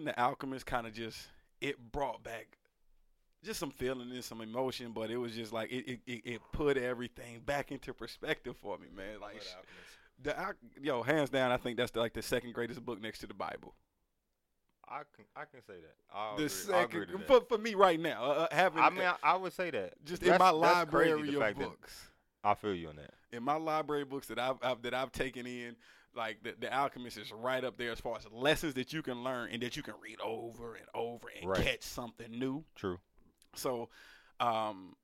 reading The Alchemist kind of just it brought back just some feeling and some emotion, but it was just like it it, it, it put everything back into perspective for me, man. Like the Al- yo, hands down, I think that's the, like the second greatest book next to the Bible. I can I can say that. I'll the agree, agree second that. for for me right now, uh, uh, having I mean, I, I would say that. just in my that's crazy, library of books. I feel you on that. in my library books that I've, I've that I've taken in, like the, the Alchemist is right up there as far as lessons that you can learn and that you can read over and over and Right. catch something new. True. So, um,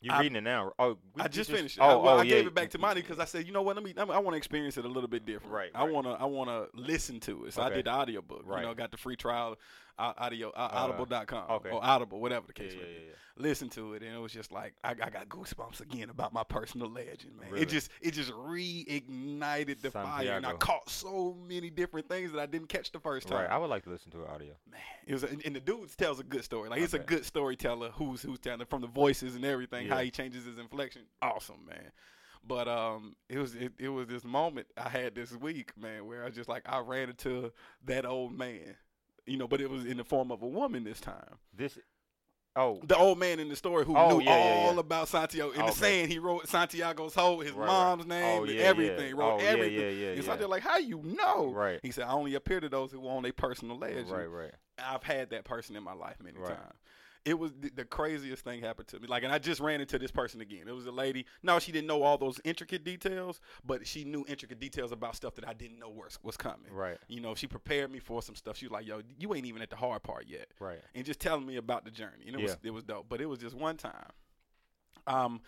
You're I- reading it now. Oh, we- I you just finished it. Oh, I, well, oh, I yeah, gave it back to Monty because I said, you know what, let me. I, want to experience it a little bit different. Right, I wanna. I wanna listen to it. So I did the audiobook. Right. You know, got the free trial, audio, uh, audible.com okay. or Audible, whatever the case yeah, may yeah, be. yeah. Listen to it, and it was just like I, I got goosebumps again about my personal legend, man. Really? It just it just reignited the fire, and I caught so many different things that I didn't catch the first time. Right. I would like to listen to an audio. Man, it was, a, and the dude tells a good story. Like it's a good storyteller who's who's telling from the voices and everything, how he changes his inflection. Awesome, man. But um, it was it, it was this moment I had this week, man, where I just like I ran into that old man, you know, but it was in the form of a woman this time. This. Oh. The old man in the story who Oh, knew yeah, yeah, all yeah. about Santiago. In the saying, he wrote Santiago's whole, his Right, mom's oh, name, Oh, and yeah, everything. yeah. Wrote Oh, everything. yeah, yeah, and so yeah. they're like, "How you know?" Right. He said, "I only appear to those who own a personal legend." Right. Right. I've had that person in my life many Right. times. It was the, the craziest thing happened to me. Like, and I just ran into this person again. It was a lady. No, she didn't know all those intricate details, but she knew intricate details about stuff that I didn't know was was coming. Right. You know, she prepared me for some stuff. She was like, "Yo, you ain't even at the hard part yet," Right. and just telling me about the journey. And it was Yeah. it was dope. But it was just one time. Um,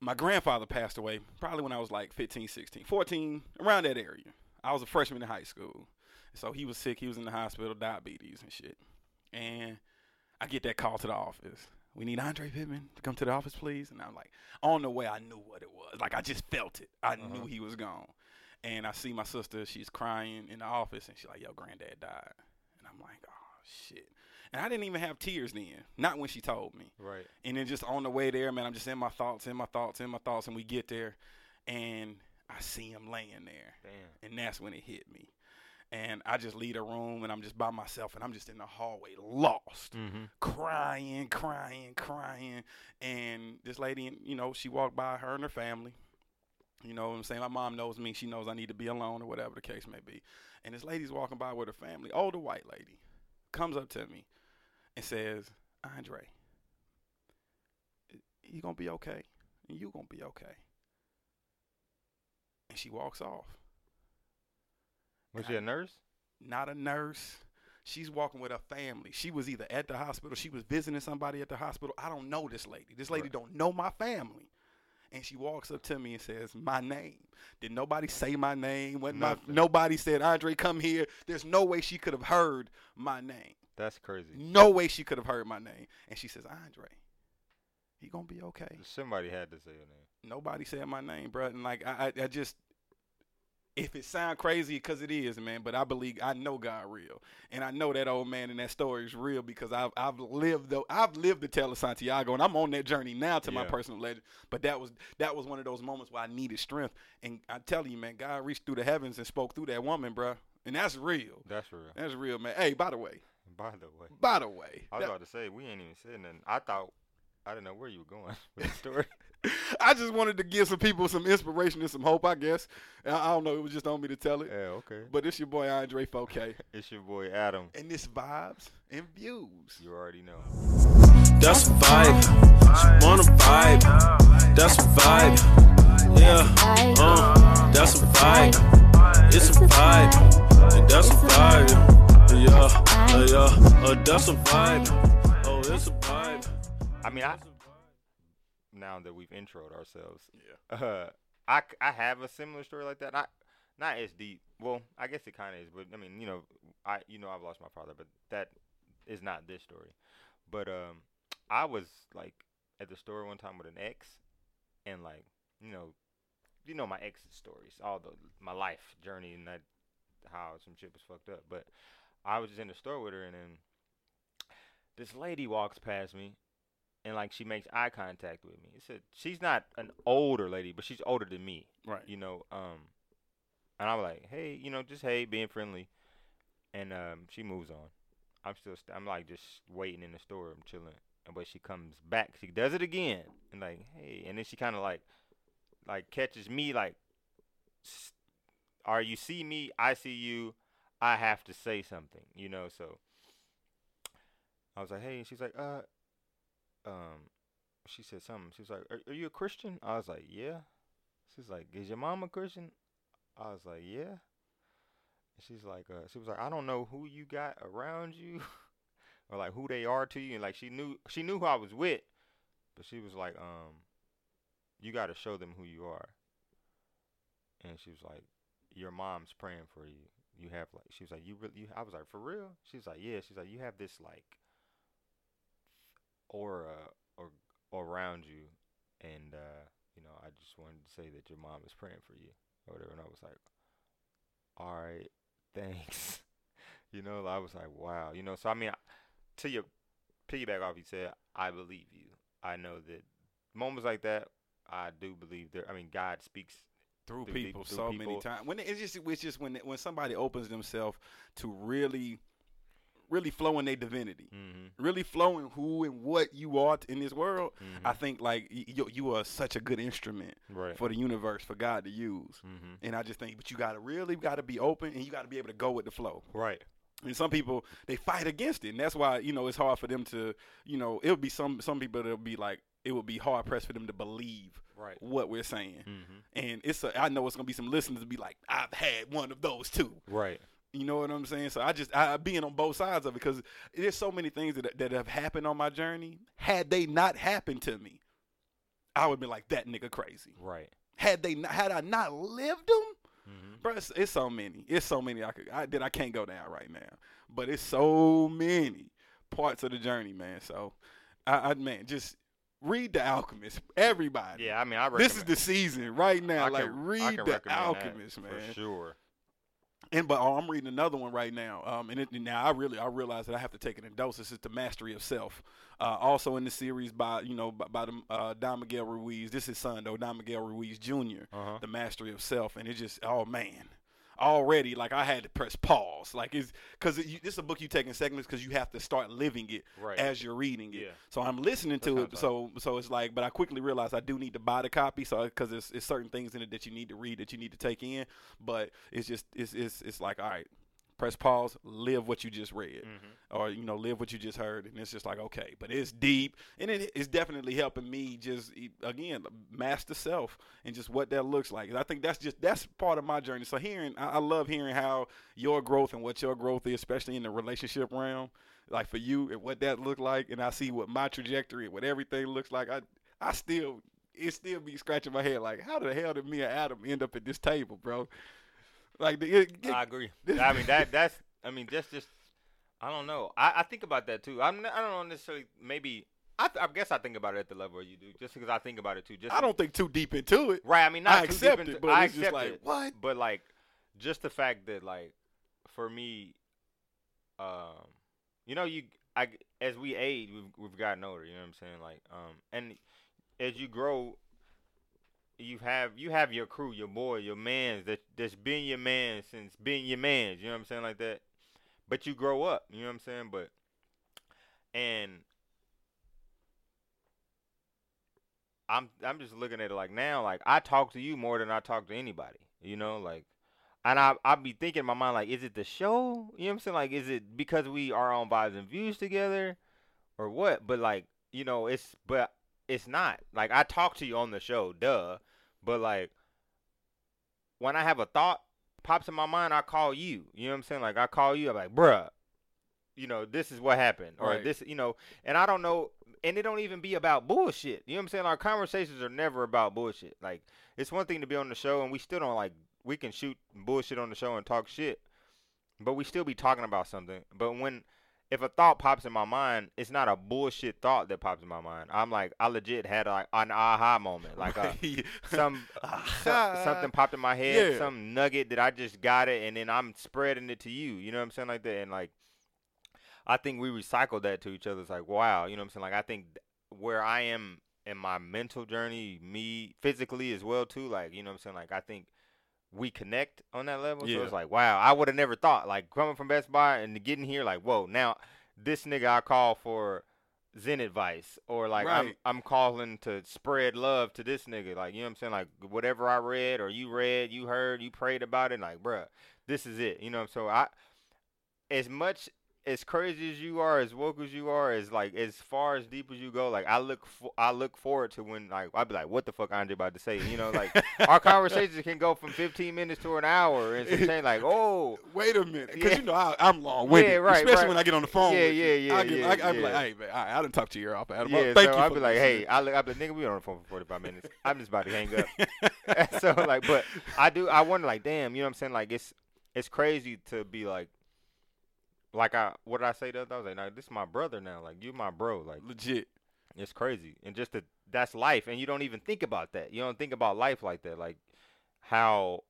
my grandfather passed away probably when I was like 15, 16, 14, around that area. I was a freshman in high school. So he was sick. He was in the hospital, diabetes and shit. And I get that call to the office. We need Andre Pittman to come to the office, please. And I'm like, on the way, I knew what it was. Like, I just felt it. I Uh-huh. knew he was gone. And I see my sister. She's crying in the office. And she's like, yo, granddad died. And I'm like, oh, shit. And I didn't even have tears then. Not when she told me. Right. And then just on the way there, man, I'm just in my thoughts, in my thoughts, in my thoughts, and we get there, and I see him laying there, Damn. and that's when it hit me. And I just leave the room, and I'm just by myself, and I'm just in the hallway, lost, Mm-hmm. crying, crying, crying. And this lady, you know, she walked by her and her family. You know what I'm saying? My mom knows me. She knows I need to be alone or whatever the case may be. And this lady's walking by with her family, older white lady, comes up to me and says, Andre, you gonna be okay, and you gonna be okay. And she walks off. Was she a nurse? Not a nurse. She's walking with her family. She was either at the hospital, she was visiting somebody at the hospital. I don't know this lady. This lady Right. don't know my family. And she walks up to me and says, "My name." Did nobody say my name? When my nobody said, "Andre, come here." There's no way she could have heard my name. That's crazy. No way she could have heard my name. And she says, "Andre, he gonna be okay." Somebody had to say your name. Nobody said my name, bro. And like I, I, I just, if it sound crazy, because it is, man. But I believe I know God real, and I know that old man and that story is real because I've I've lived though I've lived the tale of Santiago, and I'm on that journey now to my personal legend. But that was that was one of those moments where I needed strength, and I tell you, man, God reached through the heavens and spoke through that woman, bro. And that's real. That's real. That's real, man. Hey, by the way, By the way, by the way, I was that- about to say we ain't even said nothing. I thought I didn't know where you were going with the story. I just wanted to give some people some inspiration and some hope, I guess. I I don't know, it was just on me to tell it. yeah, okay. But it's your boy Andre 4K. It's your boy Adam. And this vibes and views. You already know. That's a vibe. She wanna vibe. That's a vibe. Yeah. Uh, that's a vibe. It's a vibe. And that's a vibe. Yeah. Uh, yeah. Uh, that's a vibe. Oh, it's a vibe. I mean, I That's a vibe. Now that we've introed ourselves, Yeah. uh, I, I have a similar story like that. Not not as deep. Well, I guess it kind of is, but I mean, you know, I you know I've lost my father, but that is not this story. But um, I was like at the store one time with an ex, and like you know, you know my ex's stories, all the my life journey and that how some shit was fucked up. But I was just in the store with her, and then this lady walks past me, and like she makes eye contact with me. It said she's not an older lady, but she's older than me Right. you know, um, and I'm like, hey, you know, just hey, being friendly, and um, she moves on. I'm still, st- I'm like just waiting in the store. I'm chilling, and but she comes back. She does it again, and like, hey, and then she kind of like, like catches me like, are you see me? I see you. I have to say something, you know. So I was like, hey, and she's like, uh, um, she said something. She was like, are, are you a Christian? I was like, yeah. She's like, is your mom a Christian? I was like, yeah. And she's like, uh, she was like, I don't know who you got around you, or like who they are to you, and like she knew she knew who I was with, but she was like, um, you got to show them who you are. And she was like, your mom's praying for you. You have like, she was like, you really, you, I was like, for real? She's like, yeah. She's like, you have this like aura or around you, and uh, you know, I just wanted to say that your mom is praying for you or whatever. And I was like, all right, thanks. you know, I was like, wow. You know, so I mean, to your piggyback off, you said, I believe you. I know that moments like that, I do believe there. I mean, God speaks. through through people through so many times. When it's just it's just when when somebody opens themselves to really, really flowing their divinity, Mm-hmm. really flowing who and what you are in this world. mm-hmm. I think like you you are such a good instrument right. for the universe for God to use. mm-hmm. And I just think, but you gotta really gotta be open and you gotta be able to go with the flow. Right. And some people they fight against it, and that's why you know it's hard for them to, you know, it'll be some some people that'll be like it would be hard pressed for them to believe Right. what we're saying. Mm-hmm. And it's a, I know it's gonna be some listeners to be like, I've had one of those too. Right. You know what I'm saying? So I just I being on both sides of it because there's so many things that that have happened on my journey. Had they not happened to me, I would be like that nigga crazy. Right. Had they not, had I not lived them, Mm-hmm. bro, it's, it's so many. It's so many I could I, that I can't go down right now. But it's so many parts of the journey, man. So I, I man, just read The Alchemist, everybody. Yeah, I mean, I recommend. This is the season right now. I like can- read The Alchemist, man. for sure. And but oh, I'm reading another one right now. Um, and it, now I really I realize that I have to take it in doses. It's the Mastery of Self. Uh, also in the series by you know by, by the uh, Don Miguel Ruiz. This is son though Don Miguel Ruiz Jr. Uh-huh. The Mastery of Self, and it just oh man. Already, like I had to press pause, like it's because it, this is a book you take in segments because you have to start living it Right. as you're reading it. Yeah. So I'm listening to That it. So so it's like, but I quickly realized I do need to buy the copy. So because it's, it's certain things in it that you need to read that you need to take in. But it's just it's it's it's like all right, press pause, live what you just read, Mm-hmm. or you know live what you just heard, and it's just like okay. But it's deep, and it is definitely helping me just again master self and just what that looks like. I think that's just that's part of my journey. So hearing, I, I love hearing how your growth and what your growth is, especially in the relationship realm like for you and what that looked like, and I see what my trajectory and what everything looks like. I I still it still be scratching my head like, how the hell did me and Adam end up at this table, bro? Like the, it, it- I agree. I mean that that's I mean just just I don't know. I, I think about that too. I'm not, I don't know necessarily maybe I, th- I guess I think about it at the level you do just because I think about it too. Just I don't think too deep into it. right. I mean not I too deep accept into- it, but I it's just accept like it. what? But like just the fact that like for me, um, you know you I as we age we've we've gotten older. You know what I'm saying? Like um and as you grow. You have you have your crew, your boy, your mans that that's been your man since being your mans. You know what I'm saying like that. But you grow up. You know what I'm saying. But and I'm I'm just looking at it like now, like I talk to you more than I talk to anybody. You know, like and I I be thinking in my mind like, is it the show? You know what I'm saying? Like, is it because we are on vibes and views together, or what? But like, you know, it's but it's not. Like I talk to you on the show, duh. But like when I have a thought pops in my mind, I call you. You know what I'm saying? Like I call you, I'm like, bruh, you know, this is what happened. Or Right. this, you know, and I don't know and it don't even be about bullshit. You know what I'm saying? Our conversations are never about bullshit. Like it's one thing to be on the show and we still don't like we can shoot bullshit on the show and talk shit, but we still be talking about something. But when if a thought pops in my mind, it's not a bullshit thought that pops in my mind. I'm like I legit had like an aha moment, like uh, a, some something popped in my head, Yeah. some nugget that I just got it, and then I'm spreading it to you. You know what I'm saying, like that, and like I think we recycle that to each other. It's like wow, you know what I'm saying. Like I think where I am in my mental journey, me physically as well too. Like you know what I'm saying. Like I think we connect on that level. So Yeah. it's like, wow, I would have never thought like coming from Best Buy and getting here, like, whoa, now this nigga I call for Zen advice or like I'm I'm calling to spread love to this nigga, like you know what I'm saying, like whatever I read or you read, you heard, you prayed about it, like, bruh, this is it, you know. So I, as much as crazy as you are, as woke as you are, as like as far as deep as you go, like I look for, I look forward to when like I'd be like, what the fuck Andre about to say, you know, like our conversations can go from 15 minutes to an hour and some change, like oh. Wait a minute, because Yeah. you know I, I'm long winded, Yeah, right, especially right. when I get on the phone. Yeah, you. yeah, yeah, I get, yeah, I, I be yeah. like, hey man, all right, I didn't talk to your off. Yeah, Thank so you I'd be like, hey, I look, I'd be like, nigga, we on the phone for 45 minutes. I'm just about to hang up. so like, but I do, I wonder, like, damn, you know what I'm saying? Like, it's it's crazy to be like, like I, what did I say the other? day? I was like, nah, this is my brother now. Like, you my bro. Like, legit. it's crazy, and just that that's life, and you don't even think about that. You don't think about life like that, like how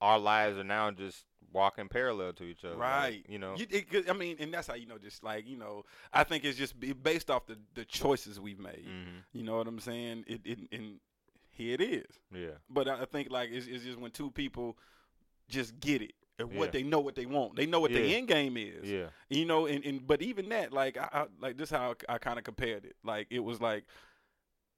our lives are now just walking parallel to each other. like, Right. you know. You, it, I mean, and that's how you know, just like you know, I think it's just based off the the choices we've made. hmm You know what I'm saying? It, it and here it is. Yeah. But I I think like it's, it's just when two people just get it and Yeah. what they know what they want. They know what the end game is. Yeah. You know, and, and but even that, like I, I like this how I kind of compared it. Like it was like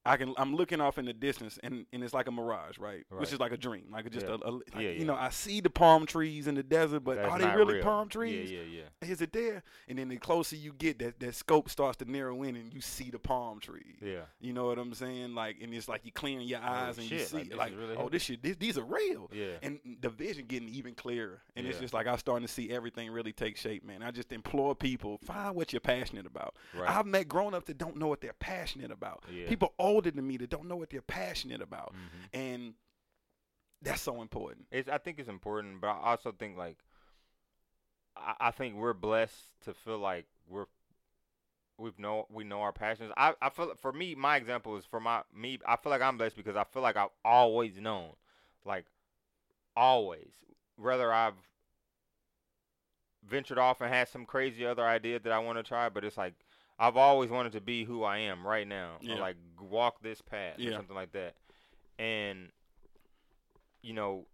I can I'm looking off in the distance and, and it's like a mirage, right? Which is like a dream, like just Yeah. a, a like, Yeah, you know I see the palm trees in the desert, but That's are they really real. palm trees? Yeah, yeah, yeah. Is it there? And then the closer you get, that that scope starts to narrow in, and you see the palm tree. Yeah. You know what I'm saying? Like, and it's like you clearing your eyes and you see, like, like, really oh, this shit, this, these are real. Yeah. And the vision getting even clearer, and it's just like I'm starting to see everything really take shape, man. I just implore people find what you're passionate about. Right. I've met grown ups that don't know what they're passionate about. Yeah. People older than me that don't know what they're passionate about, Mhm. and that's so important. It's I think it's important, but I also think like I, I think we're blessed to feel like we're we've know we know our passions. I I feel for me, my example is for my me. I feel like I'm blessed because I feel like I've always known, like always, whether I've ventured off and had some crazy other idea that I want to try, but it's like I've always wanted to be who I am right now, Yeah. or like walk this path or something like that. And you know,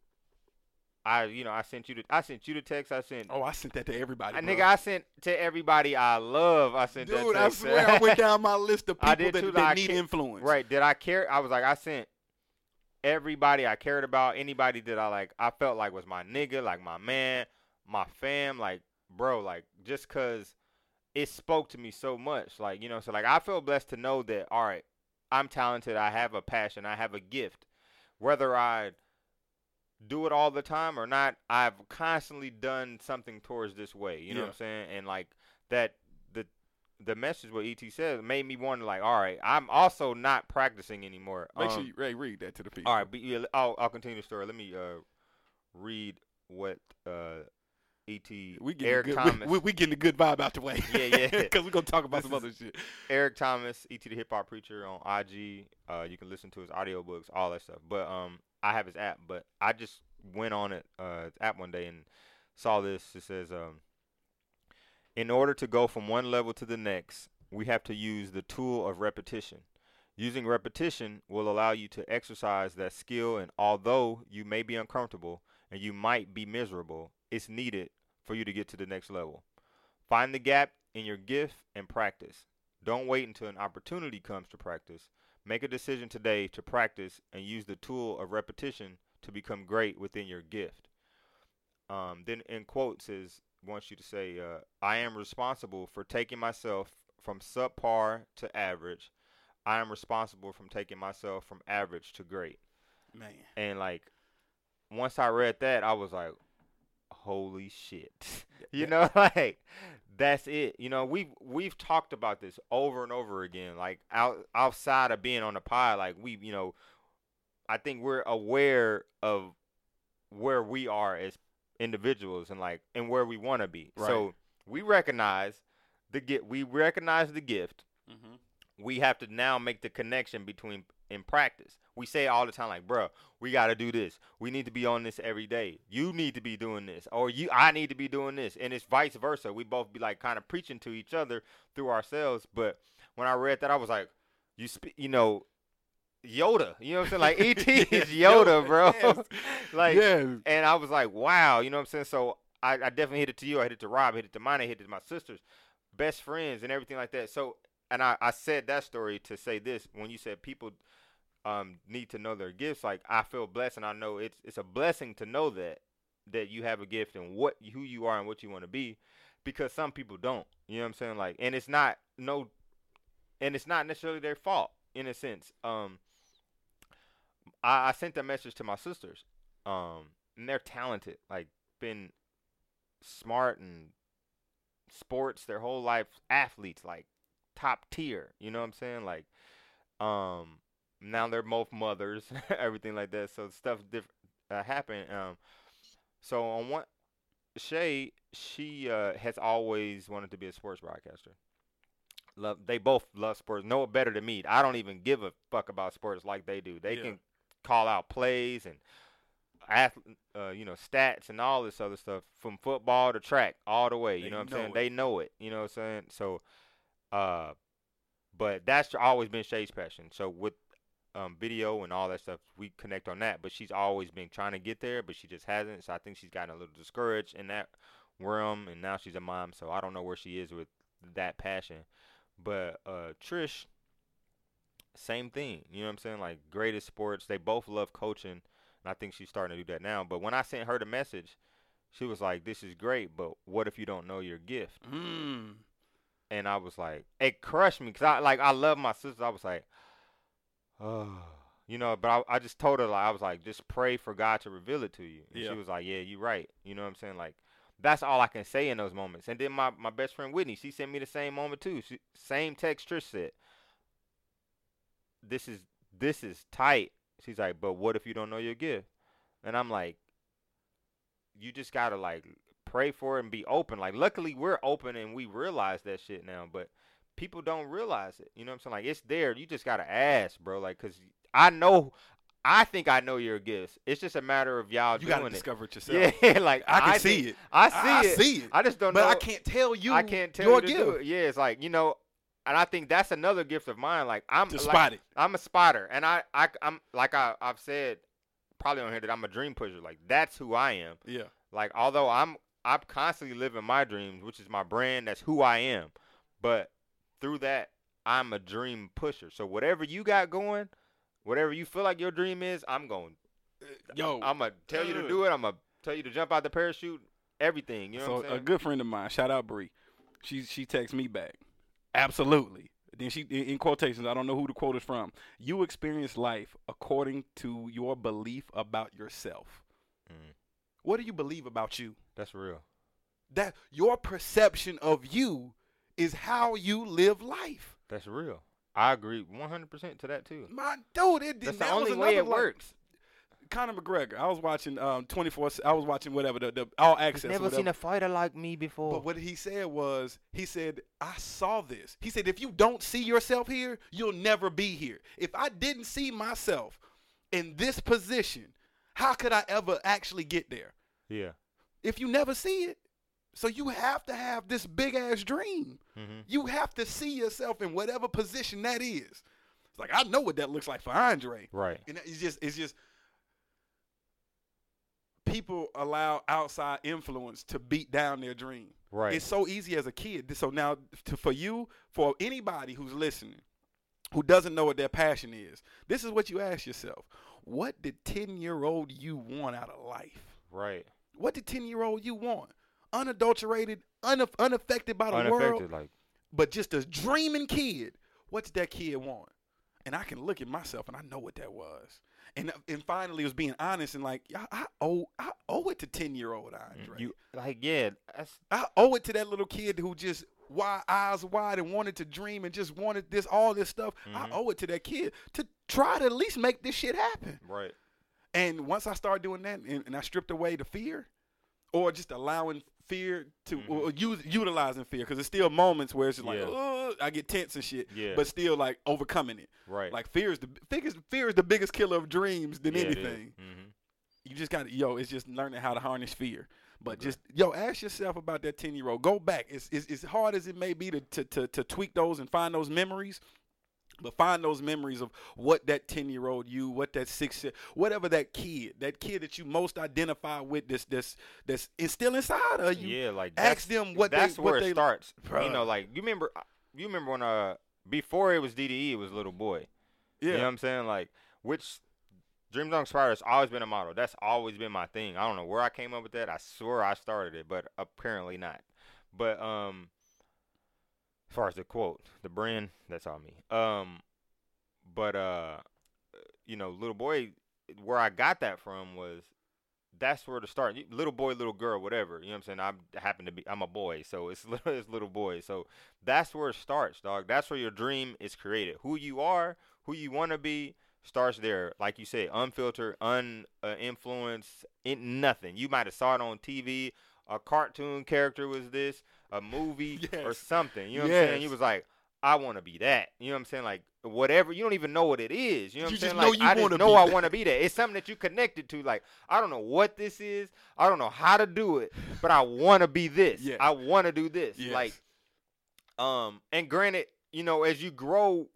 I you know I sent you the I sent you the text. I sent Oh, I sent that to everybody, I, nigga. I sent to everybody I love. I sent that Dude, I swear I went down my list of people that, too, that like, need influence. Right. Did I care? I was like, I sent everybody I cared about, anybody that I like, I felt like was my nigga, like my man, my fam, like, bro, like, just cause it spoke to me so much. Like, you know, so like, I feel blessed to know that, all right, I'm talented, I have a passion, I have a gift. Whether I do it all the time or not, I've constantly done something towards this way. You know what I'm saying? And like that the the message what ET said made me wonder like, all right, I'm also not practicing anymore. Make Um, sure you Ray, read that to the people. all right, but yeah, I'll I'll continue the story. Let me uh read what uh ET we getting Eric good, Thomas We, we, we getting a good vibe out the way. Yeah, yeah. Because we're gonna talk about This some other shit. Eric Thomas, ET the Hip Hop Preacher on IG. Uh, you can listen to his audiobooks, all that stuff. But um, I have his app. But I just went on it uh app one day and saw this. It says um, in order to go from one level to the next, we have to use the tool of repetition. Using repetition will allow you to exercise that skill, and although you may be uncomfortable and you might be miserable, it's needed for you to get to the next level. Find the gap in your gift and practice. Don't wait until an opportunity comes to practice. Make a decision today to practice and use the tool of repetition to become great within your gift. Um, then in quotes is wants you to say, uh, "I am responsible for taking myself from subpar to average. I am responsible from taking myself from average to great." Man. And like, once I read that, I was like, "Holy shit!" you know, like that's it. You know, we've we've talked about this over and over again. Like out outside of being on the pod, like we, you know, I think we're aware of where we are as individuals and like and where we want to be. Right. So we recognize the get. We recognize the gift Mm-hmm. we have to now make the connection between in practice. We say all the time, like, bro, we got to do this. We need to be on this every day. You need to be doing this, or you, I need to be doing this, and it's vice versa. We both be like kind of preaching to each other through ourselves. But when I read that, I was like, you, sp- you know, Yoda. You know what I'm saying? Like ET is Yoda, bro. Yes. like, yes. and I was like, wow. You know what I'm saying? So I, I definitely hit it to you. I hit it to Rob. I hit it to mine. I hit it to my sisters, best friends, and everything like that. So, and I, I said that story to say this when you said people um need to know their gifts. Like I feel blessed, and I know it's it's a blessing to know that that you have a gift and what who you are and what you want to be, because some people don't. You know what I'm saying? Like, and it's not no, and it's not necessarily their fault in a sense. Um, I, I sent that message to my sisters, um, and they're talented. Like, been smart and sports their whole life, athletes, like top tier. You know what I'm saying? Like, um, now they're both mothers, everything like that. So stuff diff- uh, happened. Um, so on one, Shay, she uh, has always wanted to be a sports broadcaster. Love, they both love sports. Know it better than me. I don't even give a fuck about sports like they do. They Yeah. can call out plays and ath- uh, you know, stats and all this other stuff from football to track all the way. You They know what I'm saying? it. They know it. You know what I'm saying? So, uh, but that's always been Shay's passion. So with um, video and all that stuff, we connect on that. But she's always been trying to get there, but she just hasn't. So I think she's gotten a little discouraged in that realm, and now she's a mom. So I don't know where she is with that passion. But uh, Trish, same thing. You know what I'm saying? Like greatest sports. They both love coaching, and I think she's starting to do that now. But when I sent her the message, she was like, "This is great, but what if you don't know your gift?" Mm. and I was like, it crushed me because I like I love my sister. I was like, you know. But I, I just told her like I was like, just pray for God to reveal it to you. And Yeah. she was like, yeah, you're right. You know what I'm saying? Like that's all I can say in those moments. And then my my best friend Whitney, she sent me the same moment too. She, same text Trish said, this is this is tight. She's like, but what if you don't know your gift? And I'm like, you just gotta like pray for it and be open. Like, luckily we're open and we realize that shit now, but people don't realize it. You know what I'm saying? Like, it's there. You just gotta ask, bro. Like, cause I know, I think I know your gifts. It's just a matter of y'all You gotta doing it. discover it yourself. Yeah, like I can see think- it. I see I it. see it. I just don't but know. I can't tell you. I can't tell your you gift it. Yeah, it's like you know, and I think that's another gift of mine. Like I'm to like, it. I'm a spotter, and I, I I'm like I I've said probably on here that I'm a dream pusher. Like that's who I am. Yeah. Like although I'm I'm constantly living my dreams, which is my brand. That's who I am. But through that, I'm a dream pusher. So whatever you got going, whatever you feel like your dream is, I'm going. Yo, I'm gonna tell you to do it. I'm gonna tell you to jump out the parachute. Everything. You know so what I'm a good friend of mine, shout out Bree. She she texts me back. Absolutely. Then she in in quotations, I don't know who the quote is from. You experience life according to your belief about yourself. Mm. What do you believe about you? That's real. That your perception of you is how you live life. That's real. I agree 100% to that too. My dude, it That's that the was only way it like, works. Conor McGregor. I was watching um 24 I was watching whatever the, the all access or whatever. fighter like me before. But what he said was, he said, I saw this. He said, if you don't see yourself here, you'll never be here. If I didn't see myself in this position, how could I ever actually get there? yeah. If you never see it. So you have to have this big ass dream. Mm-hmm. You have to see yourself in whatever position that is. It's like I know what that looks like for Andre. Right. And it's just it's just people allow outside influence to beat down their dream. Right. It's so easy as a kid. So now, to, for you, for anybody who's listening, who doesn't know what their passion is, this is what you ask yourself: What did ten-year-old you want out of life? right. What did ten-year-old you want? Unadulterated, unaff- unaffected by the world, Like, but just a dreaming kid. What did that kid want? And I can look at myself and I know what that was. And and finally, it was being honest and like I, I owe I owe it to ten-year-old Andre. you, like, yeah. I owe it to that little kid who just wide eyes wide and wanted to dream and just wanted this all this stuff. I Mhm. owe it to that kid to try to at least make this shit happen. right. And once I started doing that and, and I stripped away the fear, or just allowing fear to Mhm. or use, utilizing fear, because there's still moments where it's just like Yeah. I get tense and shit, Yeah. but still like overcoming it. Right. Like fear is the biggest fear is the biggest killer of dreams than anything Mm-hmm. you just got to yo it's just learning how to harness fear but just yo ask yourself about that 10 year old go back it's, it's, as hard as it may be to, to, to, to tweak those and find those memories But find those memories of what that ten year old you, what that six, whatever that kid, that kid that you most identify with, this this that's is still inside of you. yeah, like Ask them what that's they where what it they starts. Bruh. You know, like you remember, uh, you remember when uh before it was DDE, it was Little Boy. Yeah, You know what I'm saying? Like, which Dreams Don't Expire has always been a model. That's always been my thing. I don't know where I came up with that. I swear I started it, but apparently not. But um, as far as the quote, the brand, that's all me. Um, but uh, you know, little boy, where I got that from was that's where to start. Little boy, little girl, whatever. You know what I'm saying? I happen to be, I'm a boy, so it's little, it's little boy. So that's where it starts, dog. That's where your dream is created. Who you are, who you want to be, starts there. Like you said, unfiltered, un uh, nothing. You might have saw it on TV. A cartoon character was this, a movie or something. You know what I'm saying? You Yes. was like, I want to be that. You know what I'm saying? Like whatever. You don't even know what it is. You know what You I'm just saying? know like you I just know I want to be that. It's something that you connected to. Like I don't know what this is. I don't know how to do it, but I want to be this. Yes. I want to do this. Yes. Like, um, and granted, you know, as you grow,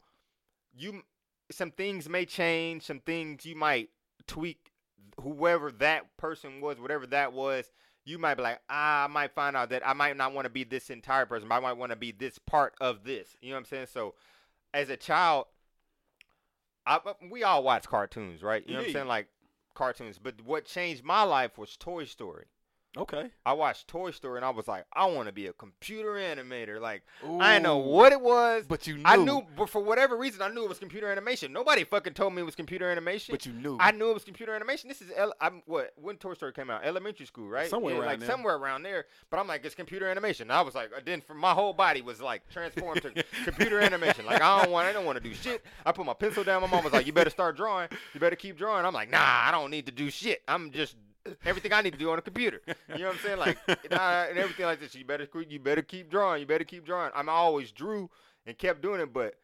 you some things may change. Some things you might tweak. Whoever that person was, whatever that was, you might be like, ah, I might find out that I might not want to be this entire person, but I might want to be this part of this. You know what I'm saying? So, as a child, I, we all watch cartoons, right? You know what I'm saying? Like cartoons. But what changed my life was Toy Story. Okay. I watched Toy Story and I was like, I want to be a computer animator. Like, I didn't know what it was. but you knew. I knew, but for whatever reason, I knew it was computer animation. Nobody fucking told me it was computer animation. but you knew. I knew it was computer animation. This is ele- I'm what when Toy Story came out, elementary school, right? Somewhere Yeah, around like there. somewhere around there. But I'm like, it's computer animation. I was like, then for my whole body was like transformed to computer animation. Like I don't want, I don't want to do shit. I put my pencil down. My mom was like, you better start drawing. You better keep drawing. I'm like, nah, I don't need to do shit. I'm just everything I need to do on a computer. You know what I'm saying? Like and everything like this. You better, you better keep drawing. You better keep drawing. I'm I always drew and kept doing it, but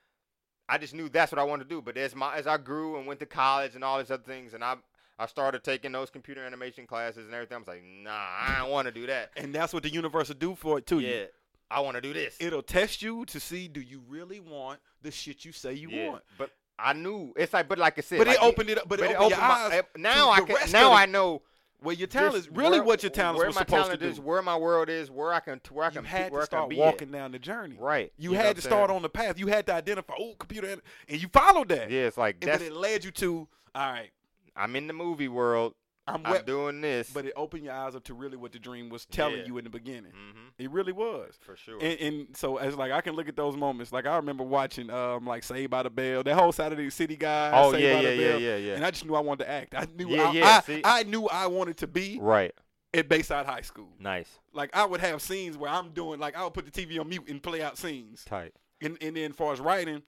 I just knew that's what I wanted to do. But as my as I grew and went to college and all these other things, and I I started taking those computer animation classes and everything. I was like, nah, I don't want to do that. and that's what the universe will do for it too. yeah, I want to do this. It'll test you to see do you really want the shit you say you yeah, want. but I knew it's like, but like I said, But like, it opened it up. But, but it it opened your opened my. eyes. eh, now I can. Now I know Where your talent is really where- what your talent where was my supposed talent to do. is, where my world is, where I can, where I you can, had where to I can start walking at. down the journey. Right. You, know had to start on the path. You had to identify, oh, computer, and you followed that. Yeah, it's like that. And, that's. it led you to, all right, I'm in the movie world. I'm, I'm wet, doing this. but it opened your eyes up to really what the dream was telling Yeah. you in the beginning. hmm It really was. for sure. And, and so as like I can look at those moments. Like I remember watching um like Saved by the Bell, that whole Saturday City guy. oh Saved yeah, by yeah, the yeah, Bell. yeah, yeah. And I just knew I wanted to act. I knew Yeah, I, yeah, I? I knew I wanted to be right. at Bayside High School. Nice. Like I would have scenes where I'm doing like I would put the TV on mute and play out scenes. Tight. And and then as far as writing,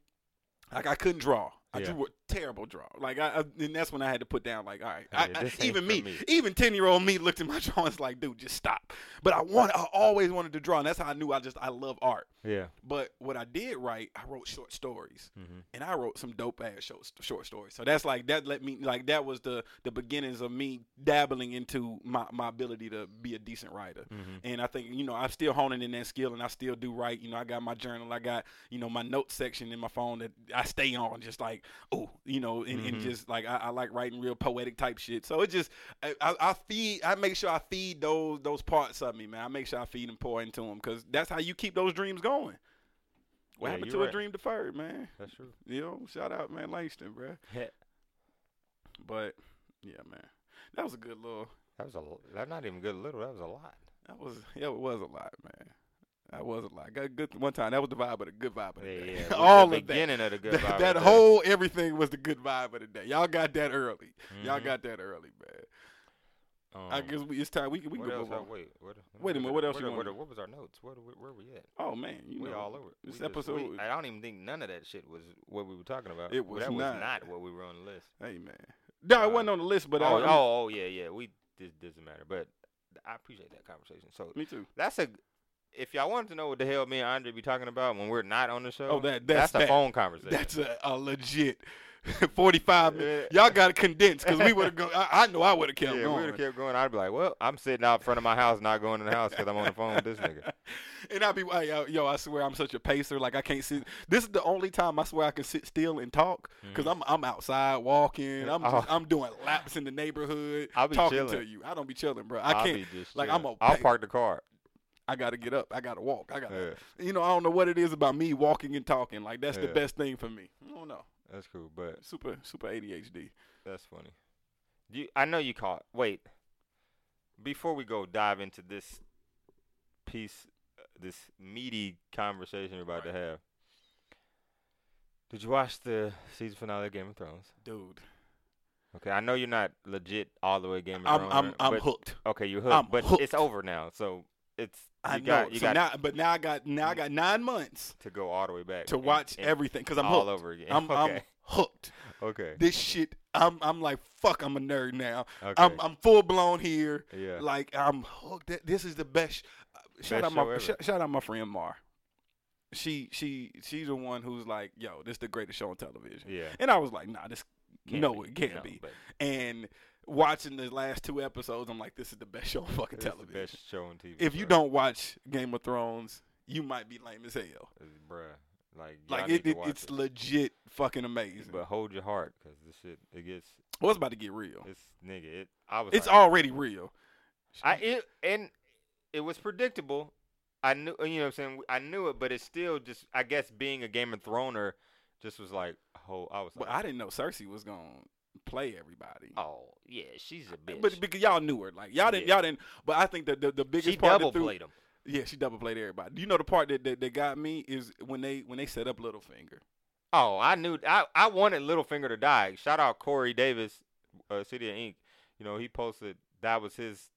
like I couldn't draw. I drew terrible draw. Like I, I and that's when I had to put down like all right. Yeah, I, I- even me, me. even ten year old me looked at my drawings like, dude, just stop. But I want I always wanted to draw, and that's how I knew I just I love art. Yeah. But what I did write, I wrote short stories, Mm-hmm. and I wrote some dope ass short short stories. So that's like that let me like that was the the beginnings of me dabbling into my my ability to be a decent writer. Mm-hmm. And I think you know I'm still honing in that skill, and I still do write. You know, I got my journal, I got you know my notes section in my phone that I stay on, just like oh, you know, and, and Mhm. just like I, I like writing real poetic type shit. So it just I, I, feed, I make sure I feed those those parts of me, man. I make sure I feed and pour into them because that's how you keep those dreams going. What Yeah, happened to a right. dream deferred, man? That's true. You know, shout out, man, Langston, bruh. that But yeah, man, that was a good little. That was a. That's not even good. Little. That was a lot. That was yeah, it was a lot, man. That wasn't like Got a good one time. That was the vibe of the good vibe of the Yeah, day. yeah. All the of that. beginning of the good vibe. that the day. whole everything was the good vibe of the day. Y'all got that early. Y'all Mhm. got that early, man. Um, I guess we, it's time. We we what can else? move on. Wait. What, Wait a minute, what else What, you wanna- what was our notes? What, where, where we at? Oh man, you we know, all over. this We just- episode- we- I don't even think none of that shit was what we were talking about. It was that not. was not what we were on the list. Hey man. No, it Uh, wasn't on the list, but oh, I, oh, oh, yeah, yeah. We this doesn't matter, but I appreciate that conversation. So me too. that's a. If y'all wanted to know what the hell me and Andre be talking about when we're not on the show, Oh, that- that's, that's a that. phone conversation. That's a, a legit 45 minutes. Y'all got to condense because we would have gone. I, I know I would have kept yeah, going. we would have kept going. I'd be like, well, I'm sitting out front of my house, not going in the house because I'm on the phone with this nigga. and I'd be like, yo, I swear I'm such a pacer. Like I can't sit. This is the only time I swear I can sit still and talk because I'm I'm outside walking. Mm-hmm. I'm Oh. just, I'm doing laps in the neighborhood, I'll be talking chilling. to you. I don't be chilling, bro. I I'll can't. be just like. I'm a- I'll park the car. I got to get up. I got to walk. I got. to Yeah, You know, I don't know what it is about me walking and talking. Like that's the best thing for me. I don't know. that's cool, but Super super ADHD. that's funny. You, I know you caught. Wait, before we go dive into this piece, uh, this meaty conversation we're about to have. Did you watch the season finale of Game of Thrones? Dude, Okay, I know you're not legit all the way Game of I'm Thrones. I'm I'm hooked. Okay, you're hooked, I'm but hooked. it's over now, so it's you I got know. you so got now, but now I got now I got nine months to go all the way back to and- watch and everything because I'm all hooked. over again. I'm okay, I'm hooked. okay, This shit. I'm I'm like fuck. I'm a nerd now. okay. I'm I'm full blown here. yeah, Like I'm hooked. This is the best. uh, Shout out my sh- shout out my friend Mar. She she she's the one who's like, yo, this is the greatest show on television. yeah. And I was like, nah, this Can't no, be. it can't No, be. but And watching the last two episodes, I'm like, this is the best show on fucking it's the television. best show on TV. If you don't watch Game of Thrones, you might be lame as hell. Bruh, like Like it, it it's it. legit fucking amazing. But hold your heart, cause this shit it gets Well, it's about to get real. it's nigga. It I was It's like, already real. I it and it was predictable. I knew you know what I'm saying. I knew it, but it's still just I guess being a Game of Throner just was like oh I was but like I didn't know Cersei was gonna play everybody. oh yeah she's a bitch. But because y'all knew her, like y'all didn't, Yeah. y'all didn't. But I think that the, the biggest she part double that threw, played him. Yeah, she double played everybody. Do you know the part that, that that got me is when they when they set up Littlefinger. Oh, I knew I I wanted Littlefinger to die. Shout out Corey Davis, uh, City of Ink. You know he posted that was his.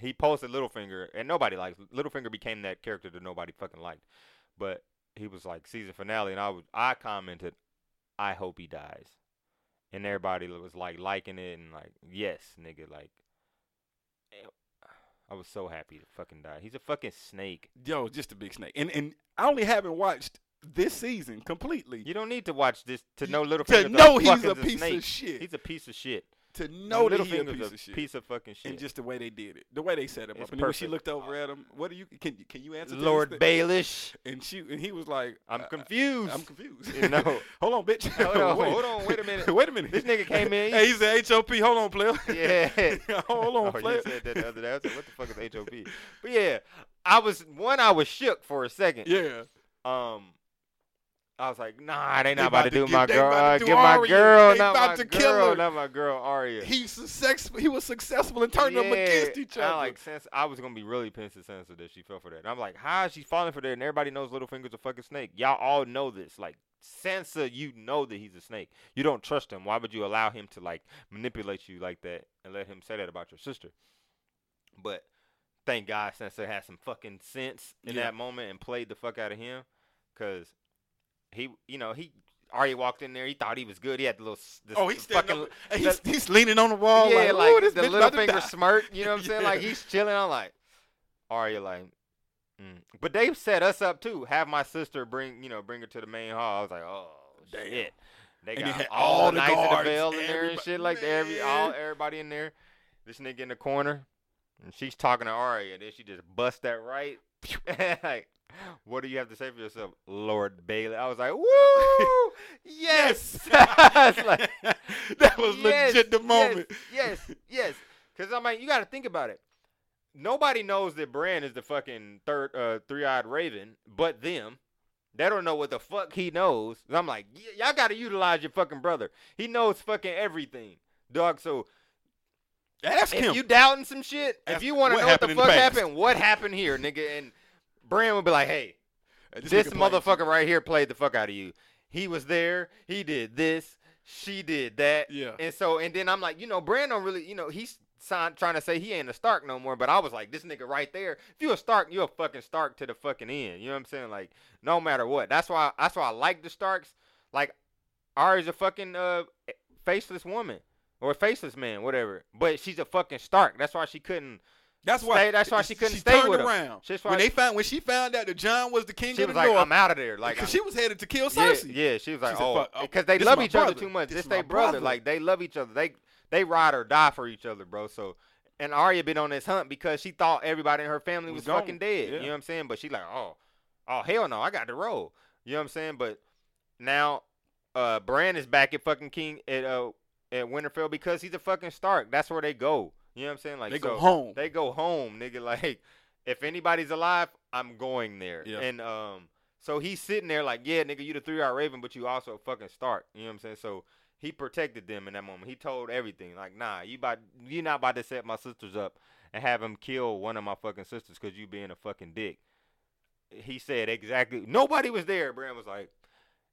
He posted Littlefinger, and nobody likes Littlefinger. Became that character that nobody fucking liked. But he was like season finale, and I was I commented, I hope he dies, and everybody was like liking it and like yes, nigga, like. eh, I was so happy to fucking die. He's a fucking snake. Yo, just a big snake. And and I only haven't watched this season completely You don't need to watch this to know little to know he's a piece snake. of shit. He's a piece of shit. To know that he's a piece of shit. piece of fucking shit. and just the way they did it, the way they set him It's up, and when she looked over at him, what do you can can you answer? Lord? Baelish, and she and he was like, I'm uh, confused. I'm confused. You know. hold on, bitch. Hold on, hold on, wait a minute. wait a minute. This nigga came in, Hey, he said HOP. Hold on, player. Yeah. hold on, oh, player. you said that the other day. I said, what the fuck is HOP? But yeah, I was one. I was shook for a second. Yeah. Um, I was like, nah, they They not about, to do my girl. about Uh, get my girl, They not about my to kill girl, her. not my girl Arya. He successful. He was successful in turning them against each other. I like Sansa. I was gonna be really pissed at Sansa that she fell for that. And I'm like, how is she falling for that? And everybody knows Littlefinger's a fucking snake. Y'all all know this. Like Sansa, you know that he's a snake. You don't trust him. Why would you allow him to like manipulate you like that and let him say that about your sister? But thank God Sansa had some fucking sense in Yeah. that moment and played the fuck out of him, cause he, you know, he. already walked in there. He thought he was good. He had the little. This oh, he's fucking, up. and He's, he's leaning on the wall. yeah, like, like, the little finger die." smirk. You know what I'm saying? Like he's chilling. I'm like, Arya, like, mm. but they set us up too. Have my sister bring, you know, bring her to the main hall. I was like, oh Damn. shit. They And got all, all the the knights of the guards, in there and shit like that. Every all everybody in there. This nigga in the corner, and she's talking to Arya. Then she just bust that right. Like, what do you have to say for yourself, Lord Bailey? I was like, woo, yes. Like, that was Yes, legit the moment. Yes, yes, yes. Because I mean, you got to think about it. Nobody knows that Bran is the fucking third, uh, three-eyed raven, but them. They don't know what the fuck he knows. And I'm like, y- y'all got to utilize your fucking brother. He knows fucking everything, dog. So Ask if him. you doubting some shit, if you want to know what the in the fuck happened, what happened here, nigga, and Bran would be like, hey, This this nigga playing. motherfucker right here played the fuck out of you. He was there. He did this. She did that. Yeah. And so, and then I'm like, you know, Bran don't really, you know, he's sign, trying to say he ain't a Stark no more. But I was like, this nigga right there. If you a Stark, you a fucking Stark to the fucking end. You know what I'm saying? Like, no matter what. That's why. That's why I like the Starks. Like, Arya's a fucking uh faceless woman or faceless man, whatever. But she's a fucking Stark. That's why she couldn't That's why. Stay- that's why she couldn't she stay turned with him. around. When she- they found when she found out that Jon was the king she of was the like, north, I'm out of there. Like, because she was headed to kill Cersei. yeah, yeah she was like, said, oh, because they love each other too much. This This they brother. brother. Like they love each other. They they ride or die for each other, bro. So and Arya been on this hunt because she thought everybody in her family was, Was fucking dead. Yeah. You know what I'm saying? But she like, oh, oh hell no, I got to roll. You know what I'm saying? But now, uh, Bran is back at fucking King at uh at Winterfell because he's a fucking Stark. That's where they go. You know what I'm saying? Like they so go home. They go home, nigga. Like if anybody's alive, I'm going there. Yeah. And um, so he's sitting there like, yeah, nigga, you the three-eyed Raven, but you also a fucking Stark. You know what I'm saying? So he protected them in that moment. He told everything. Like, nah, you about you not about to set my sisters up and have him kill one of my fucking sisters because you being a fucking dick. He said exactly. Nobody was there. Bran was like,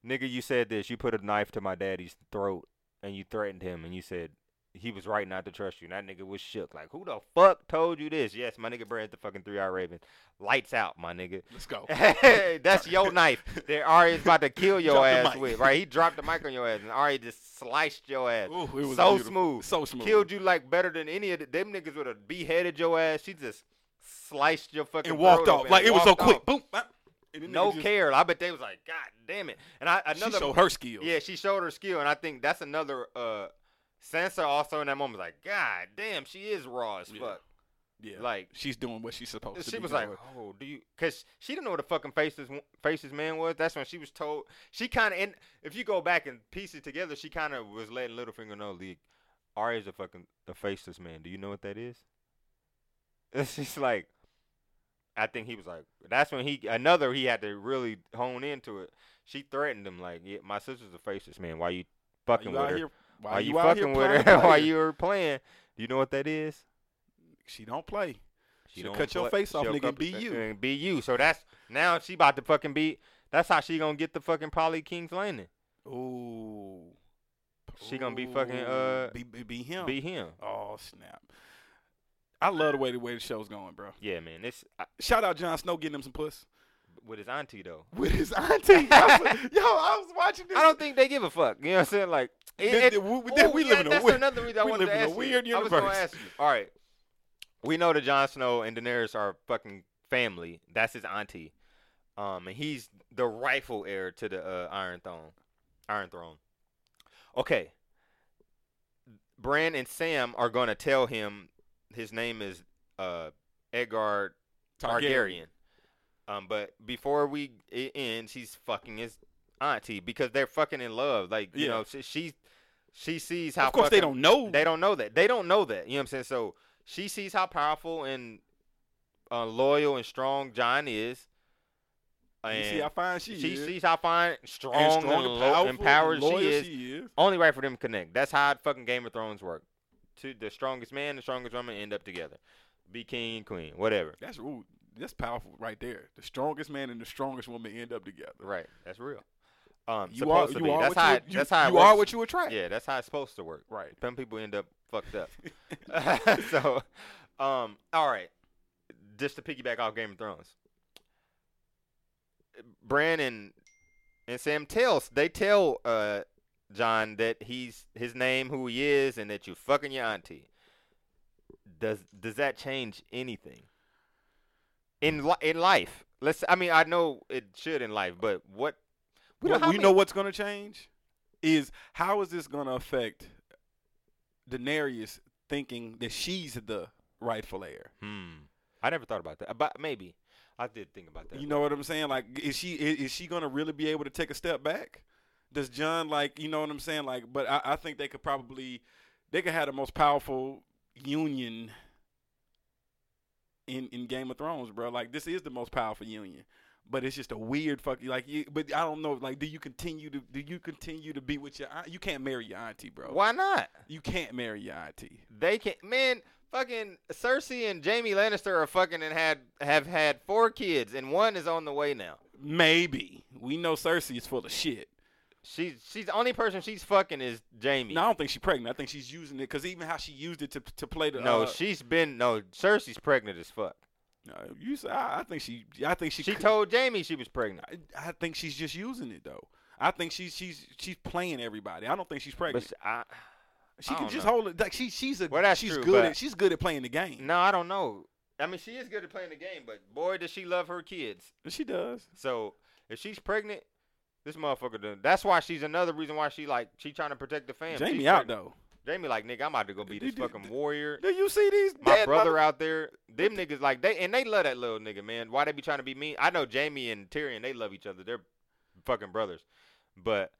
nigga, you said this. You put a knife to my daddy's throat and you threatened him and you said he was right not to trust you. And that nigga was shook. Like, who the fuck told you this? Yes, my nigga Bran's the fucking three-eyed Raven. Lights out, my nigga. Let's go. That's your knife that Arya's about to kill your ass with, right? He dropped the mic on your ass, and Arya just sliced your ass. Ooh, it was so beautiful. smooth. So smooth. Killed you like better than any of the, them niggas would have beheaded your ass. She just sliced your fucking and walked off like it was so walked quick. off. Boom. Bop, and the No just- care. I bet they was like, God damn it. And I She another showed her skills. yeah, she showed her skill, and I think that's another. uh Sansa also in that moment was like, God damn, she is raw as Yeah. fuck. Yeah. Like she's doing what she's supposed to. she was like, oh, do you? Cause she didn't know what the fucking faces faces man was. That's when she was told. She kind of, and if you go back and piece it together, she kind of was letting Littlefinger know, the Arya's a fucking a faceless man. Do you know what that is? It's just like, I think he was like, that's when he another he had to really hone into it. She threatened him like, yeah, my sister's a faceless man. Why you fucking you with her? here? Why, Why you fucking with her? Why you were playing? Do you know what that is? She don't play. She'll don't cut your face off, she'll nigga, and be you. and be you. So that's now she about to fucking be. That's how she gonna get the fucking Polly King's Landing. Ooh. She gonna be fucking, uh, be, be, be him. Be him. Oh snap! I love the way the way the show's going, bro. Yeah, man. It's I, Shout out Jon Snow getting him some puss with his auntie though. with his auntie. I was- Yo, I was watching this. I don't think they give a fuck. You know what I'm saying? Like, it, Th- it- th- we- ooh, we live in a that's weird- another reason I we wanted to in a weird you. I was gonna ask you. All right, we know that Jon Snow and Daenerys are fucking family. That's his auntie. Um, and he's the rightful heir to the uh, Iron Throne. Iron Throne. Okay. Bran and Sam are gonna tell him his name is uh Aegon Targaryen. Um, but before we it ends, he's fucking his auntie because they're fucking in love. Like you Yeah. know, she, she she sees how Of course, they don't know. they don't know that. They don't know that. You know what I'm saying? So she sees how powerful and uh, loyal and strong Jon is. you And see how fine she, she is. sees how fine, strong, and and, strong and lo- powerful, empowered and she is. She is. Only right for them to connect. That's how fucking Game of Thrones work. To the strongest man, and the strongest woman end up together. Be king and queen, whatever. That's ooh, that's powerful right there. The strongest man and the strongest woman end up together. Right. That's real. Um, You are you are that's how. you, it- that's how. You are what you attract. Yeah, that's how it's supposed to work. Right. Some people end up fucked up. so, um, all right. Just to piggyback off Game of Thrones, Bran and and Sam tells they tell uh Jon that he's his name, who he is, and that you fucking your auntie. Does does that change anything in li- in life? Let's. I mean, I know it should in life, but what? we What, you many- know what's going to change is how is this going to affect Daenerys thinking that she's the rightful heir? Hmm. I never thought about that. But maybe I did think about that. You know what I'm saying? Like, is she is, is she going to really be able to take a step back? Does Jon like you know what I'm saying? Like, but I, I think they could probably they could have the most powerful union in in Game of Thrones, bro. Like, this is the most powerful union. But it's just a weird fucking like. You, but I don't know. Like, do you continue to do you continue to be with your aunt? You can't marry your auntie, bro. Why not? You can't marry your auntie. They can't. man, fucking Cersei and Jaime Lannister are fucking and had have had four kids and one is on the way now. Maybe we know Cersei is full of shit. She's she's the only person she's fucking is Jaime. No, I don't think she's pregnant. I think she's using it because even how she used it to to play the. no, uh, she's been no. Cersei's pregnant as fuck. no, you. say- I, I think she. I think she. She could- told Jaime she was pregnant. I, I think she's just using it though. I think she's she's she's playing everybody. I don't think she's pregnant. But I, she can just know. hold it. Like she she's a. Well, she's true, good at she's good at playing the game. no, I don't know. I mean, she is good at playing the game, but boy, does she love her kids. She does. So if she's pregnant, this motherfucker. Done, that's why she's another reason why she like she trying to protect the fam. Jaime out though. Jaime like nigga, I'm about to go be this dude, fucking warrior. Do you see these My brother mother- out there, them niggas like they and they love that little nigga, man. Why they be trying to be mean? I know Jaime and Tyrion, they love each other. They're fucking brothers. But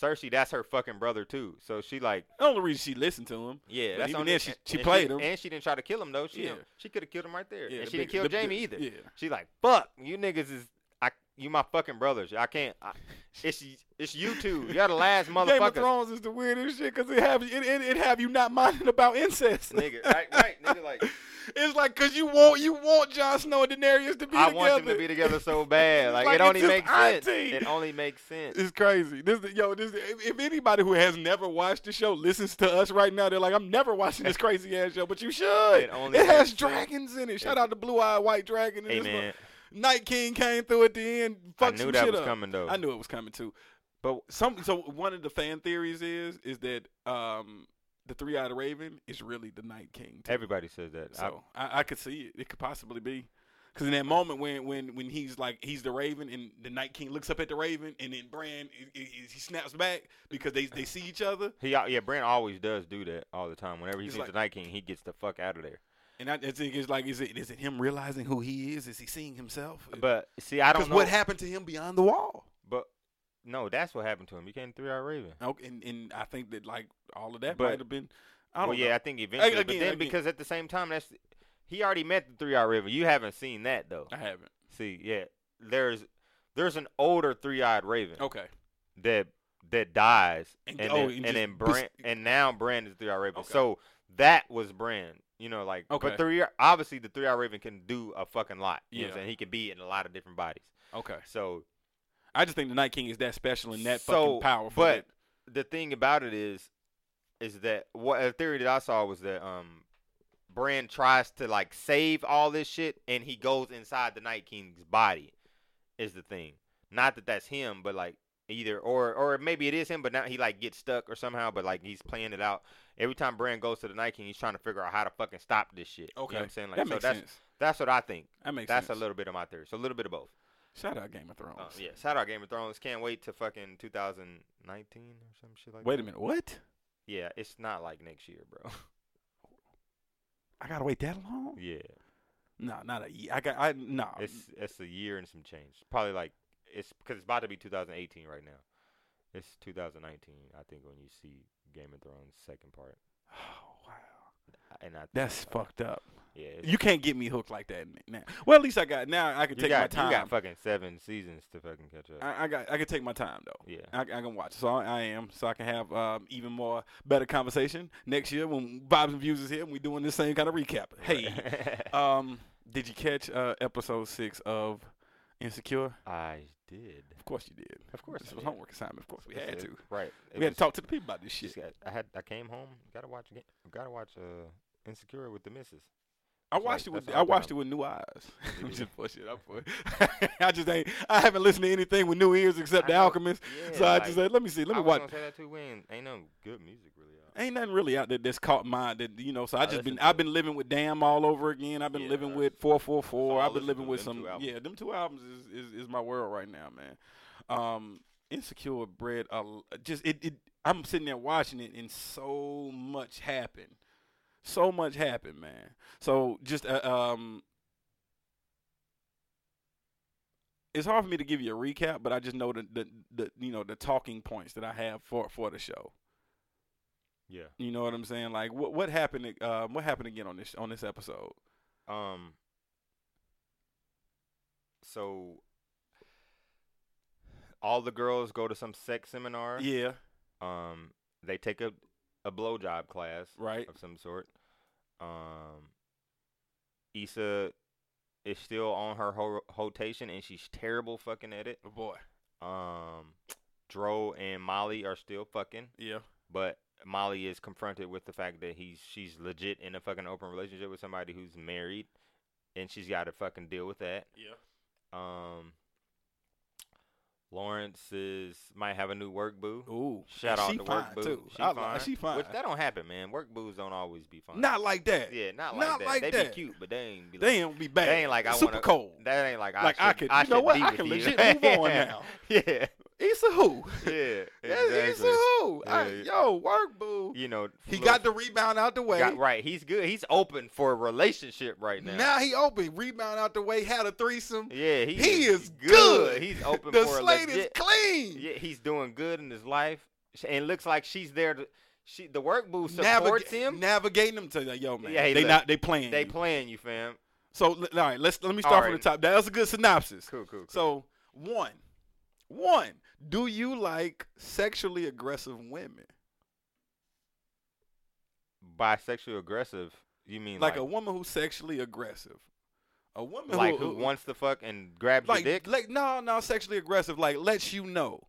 Cersei, that's her fucking brother too. So she like, The only reason she listened to him. yeah, that's even then she- she played him. and she didn't try to kill him though. She Yeah. she could have killed him right there, Yeah, and the she didn't kill the- Jaime the- either. Yeah. She like, fuck, you niggas is, you my fucking brothers. I can't. I, it's it's you two. You're the last motherfucker. Game of. Thrones is the weirdest shit because it have it, it, it have you not minding about incest. nigga, right, right, nigga, like. it's like because you want you want Jon Snow and Daenerys to be I together. I want them to be together so bad. Like, Like, it only makes sense. auntie. It only makes sense. It's crazy. This, yo, this. If, if anybody who has never watched the show listens to us right now, they're like, "I'm never watching this crazy ass show," but you should. It only It has sense. dragons in it. Shout out to Blue Eyed White Dragon. and Hey this man, one- Night King came through at the end. I knew some that shit was up. coming though. I knew it was coming too. But some so one of the fan theories is is that um the three eyed raven is really the Night King. Too. Everybody says that. I- So I, I could see it. It could possibly be. Because in that moment when, when when he's like he's the Raven and the Night King looks up at the Raven and then Bran he, he, he snaps back because they they see each other he yeah, Bran always does do that all the time. Whenever he It's sees like- the Night King, he gets the fuck out of there. And I, I think it's like is it is it him realizing who he is? Is he seeing himself? But see, I don't Because know what happened to him beyond the wall? But no, that's what happened to him. He became three eyed raven. Okay, and, and I think that like all of that But- might have been. I don't well, yeah. I think eventually. but then again. because at the same time, that's he already met the three eyed raven. You haven't seen that though. I haven't. See, yeah, there's there's an older three eyed raven Okay. that that dies, And- and, oh, then, and and then Bran, and now Bran is three eyed raven. Okay. So that was Bran. You know, like Okay. but three obviously the three eyed raven can do a fucking lot. You know what Yeah. I'm saying? He can be in a lot of different bodies. Okay. So I just think the Night King is that special and that So, fucking powerful. but that- the thing about it is, is that what a theory that I saw was that um, Bran tries to like save all this shit, and he goes inside the Night King's body. Is the thing, not that that's him, but like either or or maybe it is him, but now he like gets stuck or somehow, but like he's playing it out. Every time Bran goes to the Nike, he's trying to figure out how to fucking stop this shit. You okay. know what I'm saying? Like that so makes that's sense. that's what I think. That makes That's sense. a little bit of my theory. So a little bit of both. Shout out Game of Thrones. Uh, yeah, shout out Game of Thrones. Can't wait to fucking 2019 or some shit like that. Wait a minute. What? Yeah, it's not like next year, bro. I gotta wait that long? yeah, No, not a year. I got. I no. it's it's a year and some change. Probably like it's because it's about to be 2018 right now. It's 2019, I think, when you see Game of Thrones second part. Oh, wow. And I That's uh, fucked up. Yeah, You can't get me hooked like that now. Well, at least I got now. I can take got my time. you got fucking seven seasons to fucking catch up. I, I got. I can take my time though. yeah, I, I can watch. So I, I am. So I can have um, even more better conversation next year when Bob's and Views is here and we doing this same kind of recap. Hey, um, did you catch uh, episode six of Insecure? I did. Of course you did. Of course this was homework assignment. Of course we had a- to. Right. It We had to talk to the people about this shit. got- I had. I came home. Gotta watch. Ga- Gotta watch. Uh, Insecure with the missus. I watched like- it with I watched it with new eyes. I'm just it up for it. I just ain't. I haven't listened to anything with new ears except The Alchemist. yeah, so I like, just said, let me see. Let me watch. say that too. We ain't, ain't no good music really out. Ain't nothing really out there that's caught my that you know. So I, I just been I've been living with Damn all over again. I've been Yeah, living with Four Four Four. I've been living with some yeah. Them two albums is, is, is my world right now, man. Um, Insecure bred l- just it, it. I'm sitting there watching it and so much happened. So much happened, man. So just uh, um. It's hard for me to give you a recap, but I just know the, the, the you know the talking points that I have for for the show. Yeah. You know what I'm saying? Like what what happened? Uh, what happened again on this on this episode? Um. So. All the girls go to some sex seminar. Yeah, Um. They take a a blowjob class right. of some sort. Um. Issa is still on her ho- rotation and she's terrible fucking at it. Oh boy. Um. Dro and Molly are still fucking. Yeah. but Molly is confronted with the fact that he's she's legit in a fucking open relationship with somebody who's married, and she's got to fucking deal with that. Yeah. Um, Lawrence is might have a new work boo. Ooh, Shout out to work boo. too. She I fine. like- she fine. Which that don't happen, man. Work boos don't always be fine. Not like that. yeah, not like not that. like they that. be cute, but they ain't be like, They ain't be bad. they ain't like I super wanna, cold. That ain't like I Like, I should, could- I you know what? be I can you. legit move on now. yeah, Issa who? yeah, That's Issa exactly. who? I- yo, work boo. You know, He look, got the rebound out the way. got right. He's good. He's open for a relationship right now. Now he open, rebound out the way, had a threesome. yeah, he, He is good. good. He's open the for a slate is clean. Yeah, he's doing good in his life, and looks like she's there to. She the work boo supports Naviga- him. Navigating them to like, yo man, Yeah, hey, they look, not they playing. They you. playing you, fam. So all right, let's let me start from the top. That was a good synopsis. Cool, cool. cool. So one, one, do you like sexually aggressive women? bisexual aggressive, you mean Like, like a woman who's sexually aggressive, a woman like who, who wants to fuck and grabs like your dick? like no no sexually aggressive like lets you know.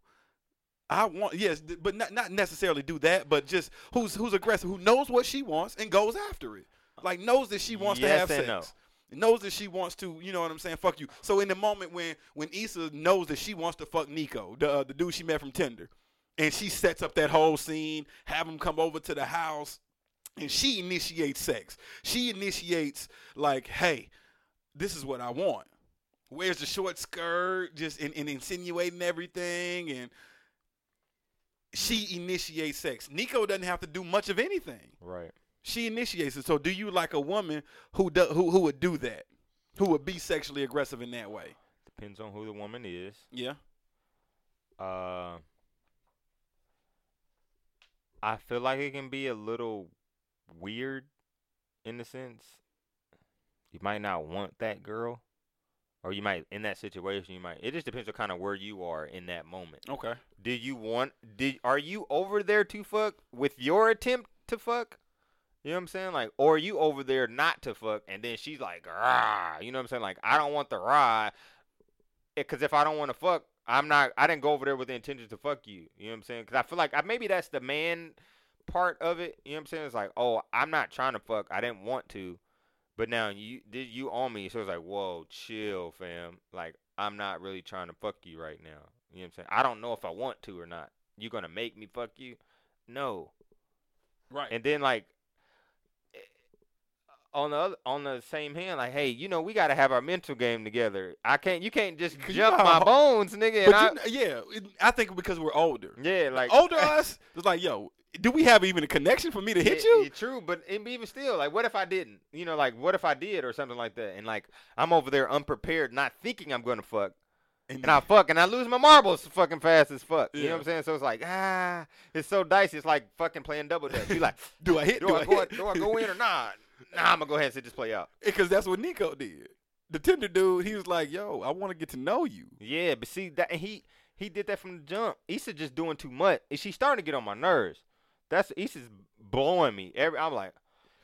I want yes, but not not necessarily do that, but just who's who's aggressive, who knows what she wants and goes after it. Like knows that she wants Yes to have and no. Knows that she wants to, you know what I'm saying? Fuck you. So in the moment when when Issa knows that she wants to fuck Nico, the uh, the dude she met from Tinder, and she sets up that whole scene, have him come over to the house, and she initiates sex. She initiates like, hey, this is what I want. Wears the short skirt, just and, and insinuating everything, and she initiates sex. Nico doesn't have to do much of anything. right. She initiates it. So, do you like a woman who do, who who would do that? Who would be sexually aggressive in that way? Depends on who the woman is. Yeah. Uh, I feel like it can be a little weird in the sense you might not want that girl, or you might in that situation you might. It just depends on kind of where you are in that moment. Okay. Do you want? Did are you over there to fuck with your attempt to fuck? You know what I'm saying? Like, or are you over there not to fuck, and then she's like, rah. You know what I'm saying? Like, I don't want the rah, because if I don't want to fuck, I'm not. I didn't go over there with the intention to fuck you. You know what I'm saying? Because I feel like I, maybe that's the man part of it. You know what I'm saying? It's like, oh, I'm not trying to fuck. I didn't want to, but now you did you on me. So it's like, whoa, chill, fam. Like, I'm not really trying to fuck you right now. You know what I'm saying? I don't know if I want to or not. You gonna make me fuck you? No. Right. And then like eh, on the other, on the same hand, like, hey, you know, we gotta have our mental game together. I can't. You can't just you jump know my bones, nigga. but I, you, kn- yeah, it- I think because we're older. yeah, like older us, it's like, yo, do we have even a connection for me to hit Yeah, you? yeah, true, but it, even still, like, what if I didn't? You know, like, what if I did or something like that? And like, I'm over there unprepared, not thinking I'm gonna fuck, and I fuck, and I lose my marbles fucking fast as fuck. You know what I'm saying? So it's like, ah, it's so dicey. It's like fucking playing double dutch. You like, do I hit? do, Do, I I go? Do I go in or not? Nah, I'm gonna go ahead and sit this play out. Because that's what Nico did. The Tinder dude, he was like, yo, I want to get to know you. Yeah, but see that and he he did that from the jump. Issa just doing too much. And she's starting to get on my nerves. That's Issa's blowing me. Every I'm like,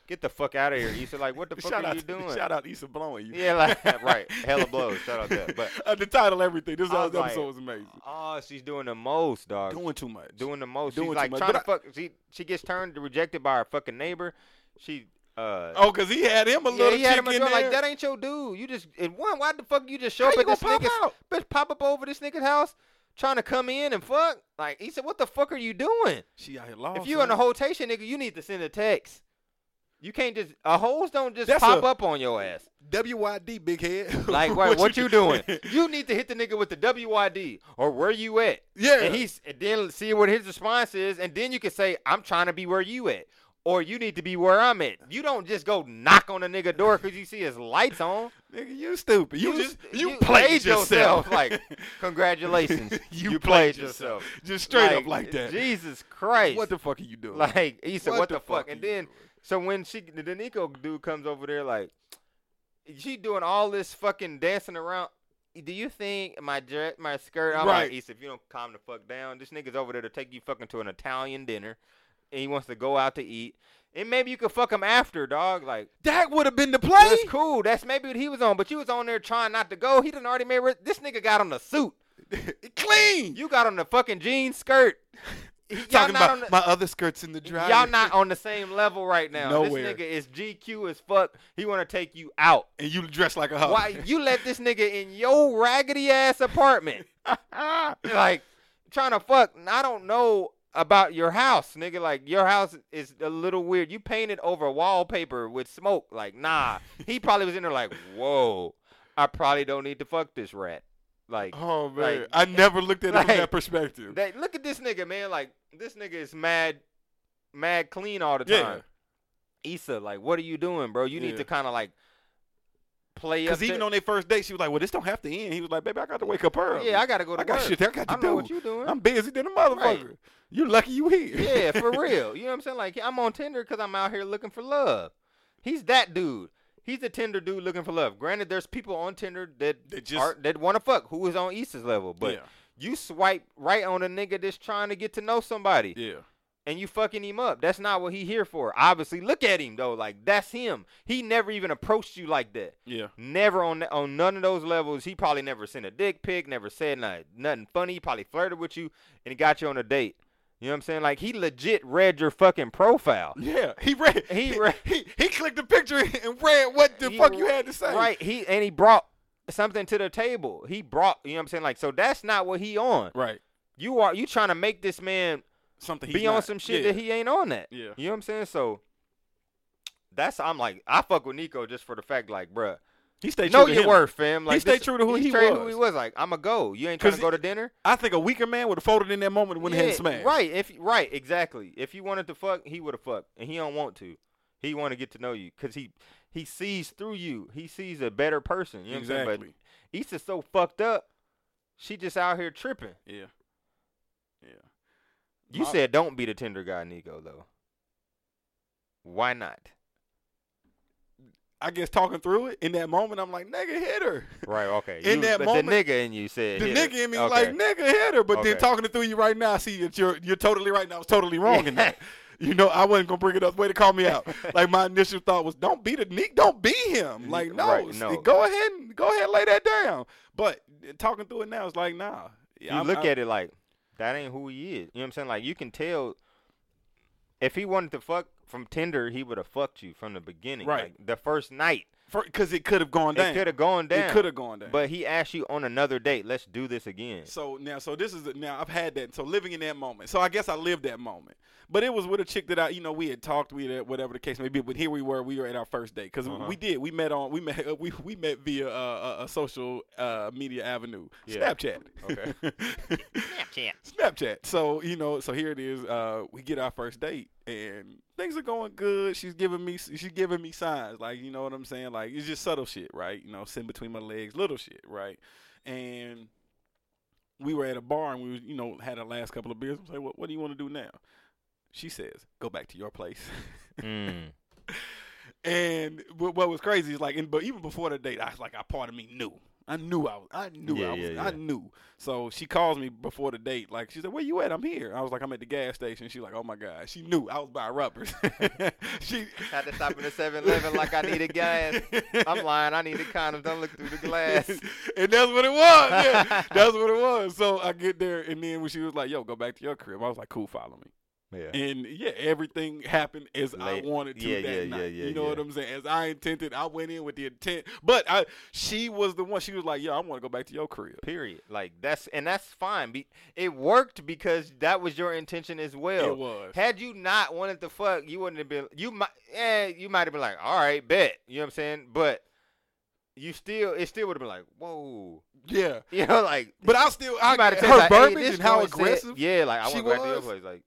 get the fuck out of here. Issa, like, what the fuck shout are out, you doing? Shout out Issa blowing you. Yeah, like right. Hella blows. Shout out that. But Uh, the title, everything. This I whole was like, episode was amazing. oh, she's doing the most, dog. Doing too much. doing the most. doing she's too like much, trying to but fuck. She she gets turned rejected by her fucking neighbor. She uh. Oh, because he had him a yeah, little he had him a in girl there. like that ain't your dude. You just and one, why the fuck you just show How up at this nigga's out? bitch pop up over this nigga's house trying to come in and fuck? Like he said, what the fuck are you doing? She out here lost. if you in a rotation, nigga, you need to send a text. You can't just a hoes don't just That's pop a- up on your ass. WYD, big head. Like what, what you doing? You need to hit the nigga with the WYD or where you at. yeah. And he's and then see what his response is, and then you can say, I'm trying to be where you at. Or you need to be where I'm at. You don't just go knock on a nigga door because you see his lights on. Nigga, you stupid. You, You- just you, you played played yourself. yourself, like, Congratulations. you, played played yourself. Just straight up like that. Jesus Christ. What the fuck are you doing? like he said, what, the, fuck? are And then doing? So when she the Nico dude comes over there like she doing all this fucking dancing around. Do you think my dress, my skirt? I'm Right. like, Issa, if you don't calm the fuck down, this nigga's over there to take you fucking to an Italian dinner, and he wants to go out to eat, and maybe you could fuck him after, dog. Like that would have been the play. that's cool. That's maybe what he was on, but you was on there trying not to go. He done already made. Re- this nigga got on the suit. Clean. You got on the fucking jean skirt. Y'all talking not about on the, my other skirts in the dryer. Y'all not on the same level right now. Nowhere. This nigga is GQ as fuck. He want to take you out. and you dress like a hoe. Why you let this nigga in your raggedy ass apartment like trying to fuck. I don't know about your house, nigga. Like your house is a little weird. You painted over wallpaper with smoke. Like nah. he probably was in there like, whoa. I probably don't need to fuck this rat. Like, oh man, like- I never looked at it from that perspective. look at this nigga, man. Like this nigga is mad, mad clean all the Yeah. time. Issa, like, what are you doing, bro? You need to kind of like play. Because even to- on their first date, she was like, "Well, this don't have to end." He was like, "Baby, I got to wake up early. yeah, I gotta go to I got work. shit I got to I do. know what you doing. I'm busy than a motherfucker. You're lucky you here. yeah, for real. You know what I'm saying? Like I'm on Tinder because I'm out here looking for love. He's that dude. He's a Tinder dude looking for love. Granted, there's people on Tinder that That just- are, that want to fuck who is on Issa's level, but yeah, you swipe right on a nigga that's trying to get to know somebody, yeah, and you fucking him up. That's not what he here for. Obviously, look at him though. Like that's him. He never even approached you like that. yeah. Never on on none of those levels. He probably never sent a dick pic, never said nothing, nothing funny. He probably flirted with you and he got you on a date. You know what I'm saying? Like he legit read your fucking profile. Yeah, he read. He He read- he, he clicked the picture and read what the He fuck you had to say. Right. He and he brought something to the table. He brought, you know what I'm saying? Like so that's not what he on. right. You are you trying to make this man Something be he's on not- some shit yeah. that he ain't on that. Yeah. You know what I'm saying? So that's I'm like I fuck with Nico just for the fact like, bruh, He stayed true know to your worth, fam. Like he stayed this- true to who he stayed was. Who he was like, I'ma go. You ain't trying to go to dinner. I think a weaker man would have folded in that moment when went ahead and smashed. Right. If right, exactly. If he wanted to fuck, he would have fucked, and he don't want to. He want to get to know you because he he sees through you. He sees a better person. You know what I'm saying? But Issa's so fucked up. She just out here tripping. Yeah. Yeah. You My- said don't be the Tinder guy, Nico. Though. Why not? I guess talking through it in that moment, I'm like, nigga, hit her. Right. Okay. In You- that moment, the nigga in you said The hit her. nigga in me okay. like, nigga, hit her. But then talking it through you right now, I see that you're you're totally right. Now I was totally wrong in that. You know, I wasn't gonna bring it up. Way to call me out. like my initial thought was, don't beat the Nick, don't be him. Like no, Right, no. go ahead and go ahead and lay that down. But uh, talking through it now, it's like nah. you look at it like that ain't who he is. You know what I'm saying? Like you can tell if he wanted to fuck from Tinder, he would have fucked you from the beginning. Right. Like, the first night. because it could have gone down. It could have gone down. It could have gone down. But he asked you on another date, let's do this again. So now, so this is the, now I've had that. So living in that moment. So I guess I lived that moment. But it was with a chick that I, you know, we had talked, we had whatever the case may be. But here we were, we were at our first date because Uh-huh. we did. We met on, we met, uh, we we met via uh, a, a social uh, media avenue, Yeah. Snapchat. Okay. Snapchat. Snapchat. So you know, so here it is. Uh, we get our first date, and things are going good. She's giving me, she's giving me signs, like you know what I'm saying. Like it's just subtle shit, right? You know, sitting between my legs, little shit, right? And we were at a bar, and we, was, you know, had our last couple of beers. I'm like, what, what do you want to do now? She says, go back to your place. Mm. And what, what was crazy is like, and, but even before the date, I was like, I part of me knew. I knew I was. I knew Yeah, I was. yeah, I knew. So she calls me before the date. Like she said, "Where you at? I'm here." I was like, "I'm at the gas station." She's like, "Oh my god." She knew I was buying rubbers. she Had to stop in the 7-Eleven like I needed gas. I'm lying. I needed condoms. Don't look through the glass. and that's what it was. Yeah, that's what it was. So I get there, and then when she was like, "Yo, go back to your crib," I was like, "Cool, follow me." Yeah. And yeah, everything happened as Late- I wanted to yeah, that yeah, night. yeah, you know what I'm saying? As I intended, I went in with the intent. But I, she was the one. She was like, "Yo, I want to go back to your crib." Period. Like that's and that's fine. Be, it worked because that was your intention as well. It was. Had you not wanted to fuck, you wouldn't have been. You might, yeah, you might have been like, all right, bet. You know what I'm saying? But you still, it still would have been like, whoa. Yeah, You know, like but I still, I you might have her like, verbiage this and how joint said- aggressive. yeah, like I want to go back to your place. Like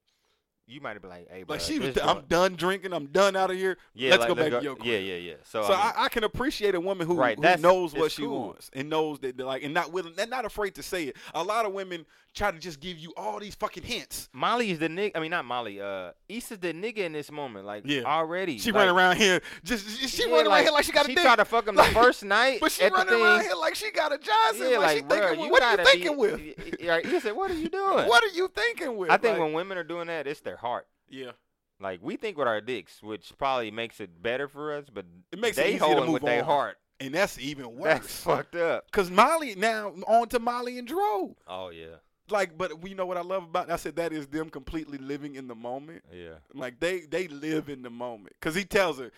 you might have been like, hey, bro, Like she was, I'm done drinking. I'm done out of here. Yeah, let's like, go back to your crib. Yeah, yeah, yeah. So, So I mean, I, I can appreciate a woman who, Right, who knows what she cool. wants and knows that like and not willing, they're not afraid to say it. A lot of women try to just give you all these fucking hints. Molly is the nigga. I mean, not Molly. Uh, Issa's the nigga in this moment. Like, Yeah. already. She like, running around here, just she yeah, running around here like she got a She dick. tried to fuck him Like, the first night. But she running around here like she got a Johnson. Yeah, like, like, she bruh, thinking, you what are you thinking be, with? y- y- Right? You said, what are you doing? What are you thinking with? I think Like, when women are doing that, it's their heart. yeah, Like we think with our dicks, which probably makes it better for us, but It makes it they to holding with their heart. and that's even worse. That's fucked up. Cause Molly now on to Molly and Dro. Oh yeah, Like, but you know what I love about? I said that is them completely living in the moment. yeah. Like they they live in the moment. Cause he tells her,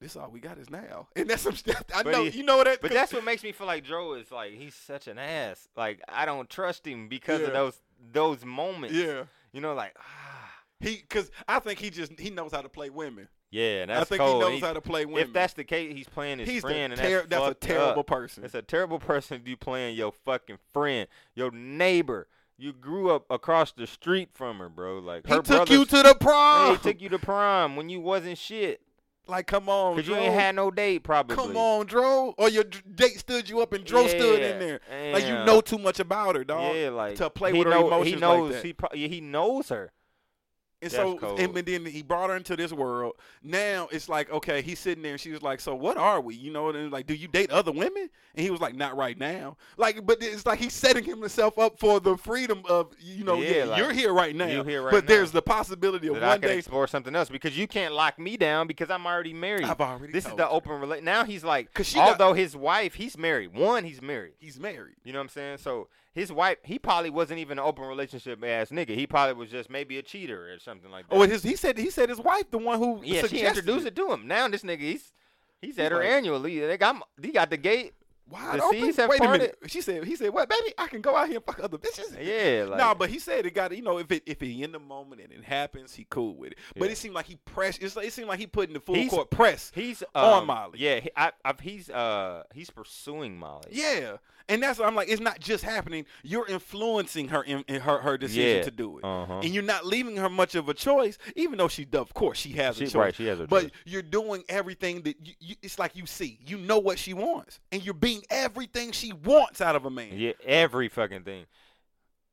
this all we got is now, and that's some stuff. I But know he- you know that. But that's what makes me feel like Joe is like he's such an ass. Like I don't trust him because Yeah. of those those moments. yeah. You know, like ah, He, cause I think he just he knows how to play women. Yeah, and that's I think cold. he knows how to play women. If that's the case, he's playing his he's the friend, and that's, that's a terrible up. person. It's a terrible person if you playing your fucking friend, your neighbor. You grew up across the street from her, bro. Like he took you to the prom. Hey, he took you to prom when you wasn't shit. like, come on, Cause you ain't had no date, probably. Come on, Dro. Or your date stood you up and Dro stood in Yeah, there. Like you know too much about her, dog. Yeah, like to play he with her know, emotions He like knows. that. He pro- yeah, he knows her. And That's so, cold. and, then he brought her into this world. Now it's like, okay, he's sitting there, and she was like, "So what are we?" You know, and like, "Do you date other women?" And he was like, "Not right now." Like, but it's like he's setting himself up for the freedom of, you know, Yeah, yeah, like, you're here right now, you here right but now. there's the possibility of That one day explore something else because you can't lock me down because I'm already married. I've already. this is the open relate. Now he's like, she got- although his wife, he's married. One, he's married. He's married. You know what I'm saying? So his wife, he probably wasn't even an open relationship ass nigga. He probably was just maybe a cheater or something like that. Oh, his, he said he said his wife, the one who yeah, she introduced it to him. Now this nigga, he's he's at her like- annually. They got he got the gate. Wide The open? Wait a minute. She said. He said, "What, baby? I can go out here and fuck other bitches." Yeah, like no, but he said it got you know if it if he in the moment and it happens, he cool with it. But Yeah. it seemed like he pressed. It's like, it seemed like he put in the full He's- court press. he's on um, Molly. Yeah, he, I, I've, he's uh he's pursuing Molly. Yeah, and that's what I'm like. It's not just happening. You're influencing her in, in her her decision Yeah. to do it, Uh-huh. and you're not leaving her much of a choice. Even though she, does, of course, she has a She, choice. right, she has a But choice. you're doing everything that you, you, it's like you see, you know what she wants, and you're being everything she wants out of a man. Yeah, every fucking thing.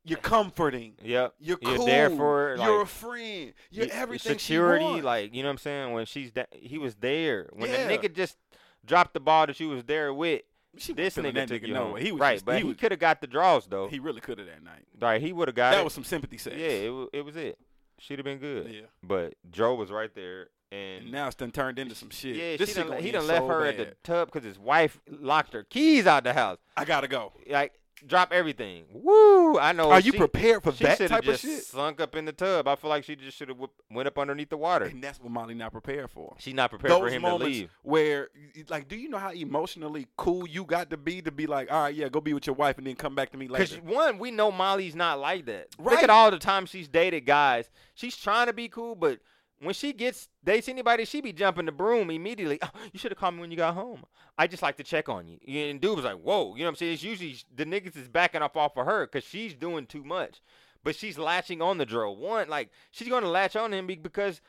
You're comforting. Yep. You're You're there for her, You're a friend. You're y- everything security, she wants. like you know what I'm saying. When she's da- he was there. When Yeah. the nigga just dropped the ball that she was there with, She this nigga took nigga you home. He was right, just- but he he, could have got the draws though. He really could have that night. right, he would have got that it. was some sympathy sex. yeah, it, it was it. She'd have been good. Yeah. But Joe was right there, and, And now it's done turned into some shit. yeah, this she done, he done left so her at the tub because his wife locked her keys out the house. I gotta go. Like, drop everything. Woo! I know. Are you she- prepared for that type of just shit? sunk up in the tub. I feel like she just should have went up underneath the water. And that's what Molly not prepared for. She's not prepared Those for him moments to leave. where, like, do you know how emotionally cool you got to be to be like, all right, yeah, go be with your wife and then come back to me later? Because one, we know Molly's not like that. Look Right. at all the times she's dated guys. She's trying to be cool, but when she gets dates anybody, she be jumping the broom immediately. Oh, you should have called me when you got home. I just like to check on you. And dude was like, "Whoa," you know what I'm saying? It's usually the niggas is backing up off of her because she's doing too much, but she's latching on the drill. One, like she's gonna latch on him because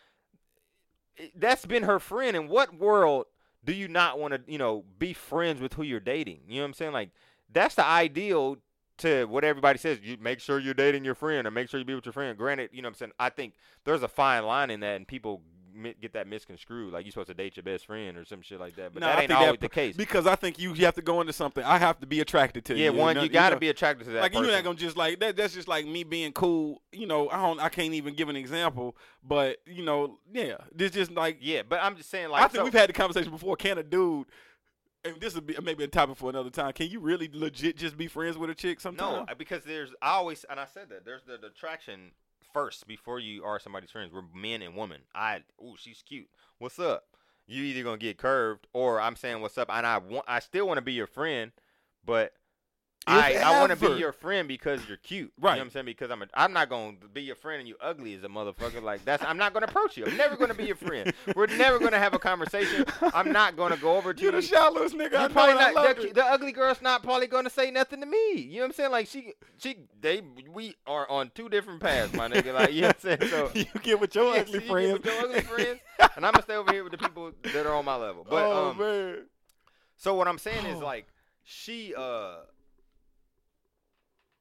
eh, that's been her friend. In what world do you not want to, you know, be friends with who you're dating? You know what I'm saying? Like that's the ideal to what everybody says. You make sure you're dating your friend, or make sure you be with your friend. Granted, you know what I'm saying. I think there's a fine line in that, and people get that misconstrued. Like you're supposed to date your best friend or some shit like that. But No, that I ain't think that the case. because I think you, you have to go into something. I have to be attracted to you. yeah, you. one, know- you got to know? be attracted to that like person. you're not gonna just like that. That's just like me being cool. You know, I don't. I can't even give an example, but you know, yeah, this just like yeah, but I'm just saying, like, I think so- we've had the conversation before. Can a dude? And this would be maybe a topic for another time. Can you really legit just be friends with a chick sometimes? uh, because there's I always and I said that there's the, the attraction first before you are somebody's friends. We're men and women. I oh she's cute. What's up? You either gonna get curved or I'm saying what's up, and I want I still want to be your friend, but. I, I want to be your friend because you're cute. You Right. know what I'm saying? Because I'm a, I'm not going to be your friend and you ugly as a motherfucker. Like that's I'm not going to approach you. I'm never going to be your friend. We're never going to have a conversation. I'm not going to go over to you you. the shallowest nigga. I You probably I not love the, the ugly girl's not probably gonna say nothing to me. You know what I'm saying? Like she she they we are on two different paths, my nigga. Like you know what I'm saying? So you get with your yeah, ugly so you get friends. with your ugly friends, and I'm gonna stay over here with the people that are on my level. But oh um, man, so what I'm saying is Oh. like she uh